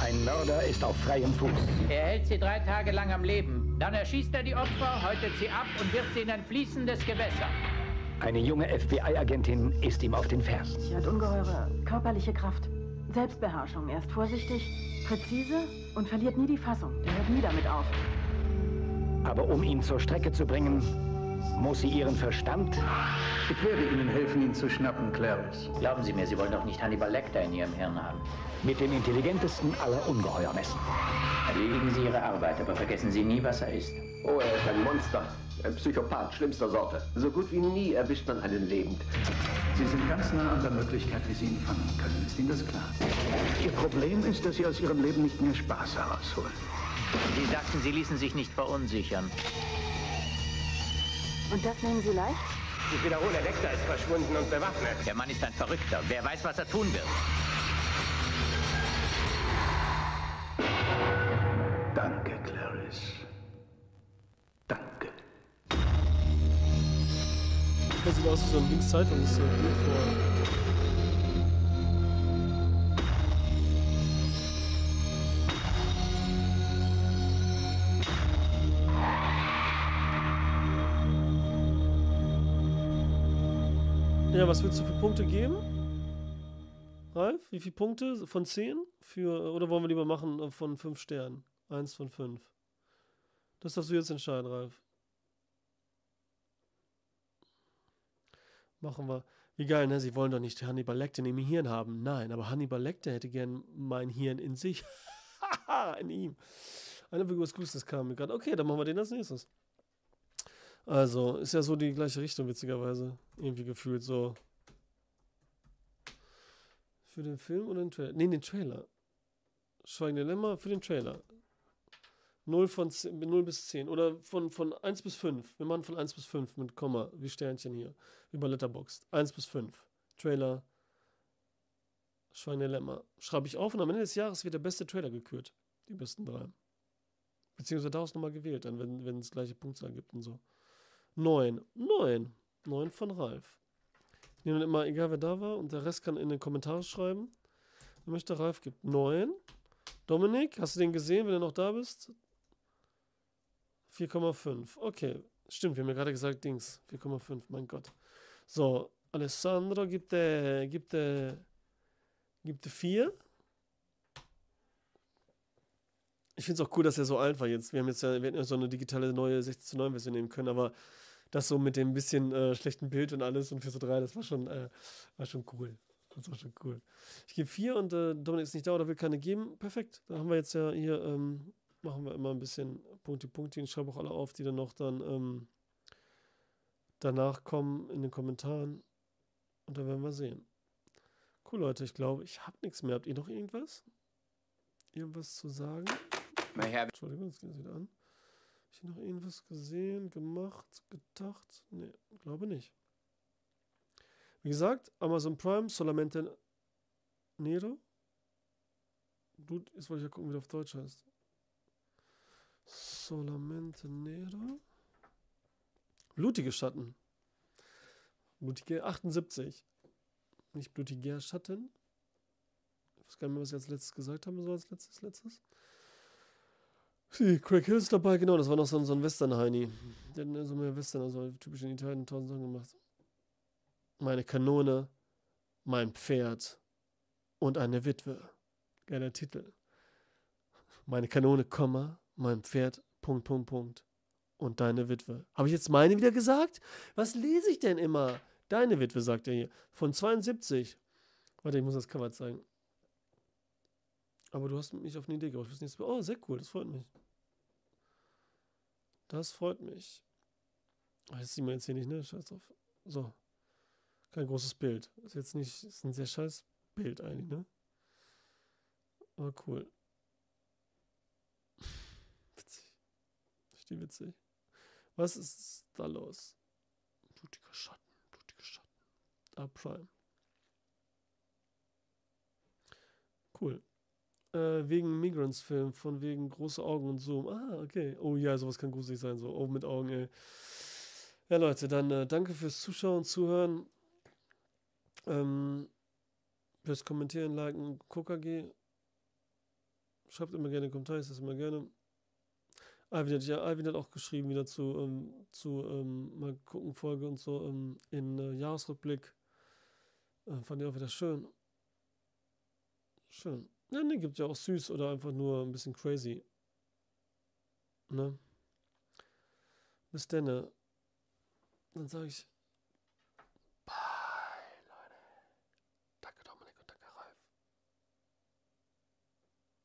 Ein Mörder ist auf freiem Fuß. Er hält sie drei Tage lang am Leben. Dann erschießt er die Opfer, häutet sie ab und wirft sie in ein fließendes Gewässer. Eine junge FBI-Agentin ist ihm auf den Fersen. Sie hat ungeheure körperliche Kraft. Selbstbeherrschung. Er ist vorsichtig, präzise und verliert nie die Fassung. Er hört nie damit auf. Aber um ihn zur Strecke zu bringen, muss sie ihren Verstand. Ich werde Ihnen helfen, ihn zu schnappen, Clarice. Glauben Sie mir, Sie wollen doch nicht Hannibal Lecter in Ihrem Hirn haben. Mit den intelligentesten aller Ungeheuer messen. Erledigen Sie Ihre Arbeit, aber vergessen Sie nie, was er ist. Oh, er ist ein Monster. Ein Psychopath schlimmster Sorte. So gut wie nie erwischt man einen lebend. Sie sind ganz nah an der Möglichkeit, wie Sie ihn fangen können. Ist Ihnen das klar? Ihr Problem ist, dass Sie aus Ihrem Leben nicht mehr Spaß herausholen. Sie sagten, Sie ließen sich nicht verunsichern. Und das nehmen Sie leicht? Ich wiederhole, Lecter ist verschwunden und bewaffnet. Der Mann ist ein Verrückter. Wer weiß, was er tun wird. Danke, Clarice. Danke. Das sieht aus wie so ein Linkszeitungs-Bild vor. Ja, was würdest du für Punkte geben? Ralf, wie viele Punkte von 10? Für, oder wollen wir lieber machen äh, von 5 Sternen? 1 von 5. Das darfst du jetzt entscheiden, Ralf. Machen wir. Wie geil, ne? Sie wollen doch nicht Hannibal Lecter in ihrem Hirn haben. Nein, aber Hannibal Lecter hätte gern mein Hirn in sich. <laughs> in ihm. Eine Figur was Gutes kam mir gerade. Okay, dann machen wir den als nächstes. Also, ist ja so die gleiche Richtung, witzigerweise. Irgendwie gefühlt so. Für den Film oder den Trailer? Nee, den Trailer. Schweigende Lämmer für den Trailer. 0, von 10, 0 bis 10. Oder von, von 1 bis 5. Wir machen von 1 bis 5 mit Komma, wie Sternchen hier. Wie bei Letterboxd. 1 bis 5. Trailer. Schweigende Lämmer. Schreibe ich auf und am Ende des Jahres wird der beste Trailer gekürt. Die besten drei. Beziehungsweise daraus nochmal gewählt, dann, wenn, wenn es gleiche Punktzahl gibt und so. 9. 9. 9 von Ralf. Ich nehme immer, egal wer da war, und der Rest kann in den Kommentaren schreiben. Wer möchte Ralf gibt 9. Dominik, hast du den gesehen, wenn du noch da bist? 4,5. Okay, stimmt, wir haben ja gerade gesagt, Dings. 4,5, mein Gott. So, Alessandro gibt der, gibt der, gibt der 4. Ich finde es auch cool, dass er so alt war jetzt. Wir haben jetzt ja, wir hätten ja so eine digitale neue 16 zu 9 Version nehmen können, aber das so mit dem bisschen äh, schlechten Bild und alles und für so drei, das war schon, äh, war schon cool. Das war schon cool. Ich gebe vier und äh, Dominik ist nicht da oder will keine geben. Perfekt. Da haben wir jetzt ja hier, ähm, machen wir immer ein bisschen Punkte, Punkte. Ich schreibe auch alle auf, die dann noch dann ähm, danach kommen in den Kommentaren. Und dann werden wir sehen. Cool, Leute. Ich glaube, ich habe nichts mehr. Habt ihr noch irgendwas? Irgendwas zu sagen? Entschuldigung, jetzt geht es wieder an. Ich noch irgendwas gesehen, gemacht, gedacht? Nee, glaube nicht. Wie gesagt, Amazon Prime, solamente Nero. Blut, jetzt wollte ich ja gucken, wie das auf Deutsch heißt. Solamente Nero. Blutige Schatten. Blutige 78. Nicht blutiger Schatten. Ich weiß gar nicht mehr, was ich als letztes gesagt haben, so als letztes, letztes. Craig Hill ist dabei, genau, das war noch so, ein, so ein Western-Heini. Der hat so mehr Western, also typisch in Italien tausend Sachen gemacht meine Kanone, mein Pferd und eine Witwe. Geiler Titel. Meine Kanone, Komma, mein Pferd, Punkt, Punkt, Punkt. Und deine Witwe. Habe ich jetzt meine wieder gesagt? Was lese ich denn immer? Deine Witwe, sagt er hier. Von 72. Warte, ich muss das Cover zeigen. Aber du hast mich auf eine Idee gebracht. Oh, sehr cool, das freut mich. Das freut mich. Das sieht man jetzt hier nicht, ne? Scheiß drauf. So. Kein großes Bild. Ist jetzt nicht, ist ein sehr scheiß Bild eigentlich, ne? Aber cool. Witzig. Richtig witzig. Was ist da los? Blutiger Schatten, blutiger Schatten. Da Prime. Cool. Äh, wegen Migrants-Film, von wegen große Augen und Zoom. Ah, okay. Oh ja, sowas kann gruselig sein, so Augen mit Augen, ey. Ja, Leute, dann äh, danke fürs Zuschauen, Zuhören. Ähm, fürs Kommentieren, Liken, KKG. Schreibt immer gerne Kommentare, ist das immer gerne. Alvin hat, ja, Alvin hat auch geschrieben wieder zu, ähm, zu ähm, mal gucken, Folge und so ähm, in äh, Jahresrückblick. Äh, fand ich auch wieder schön. Schön. Ja, ne, gibt ja auch süß oder einfach nur ein bisschen crazy. Ne? Bis denn. Dann sage ich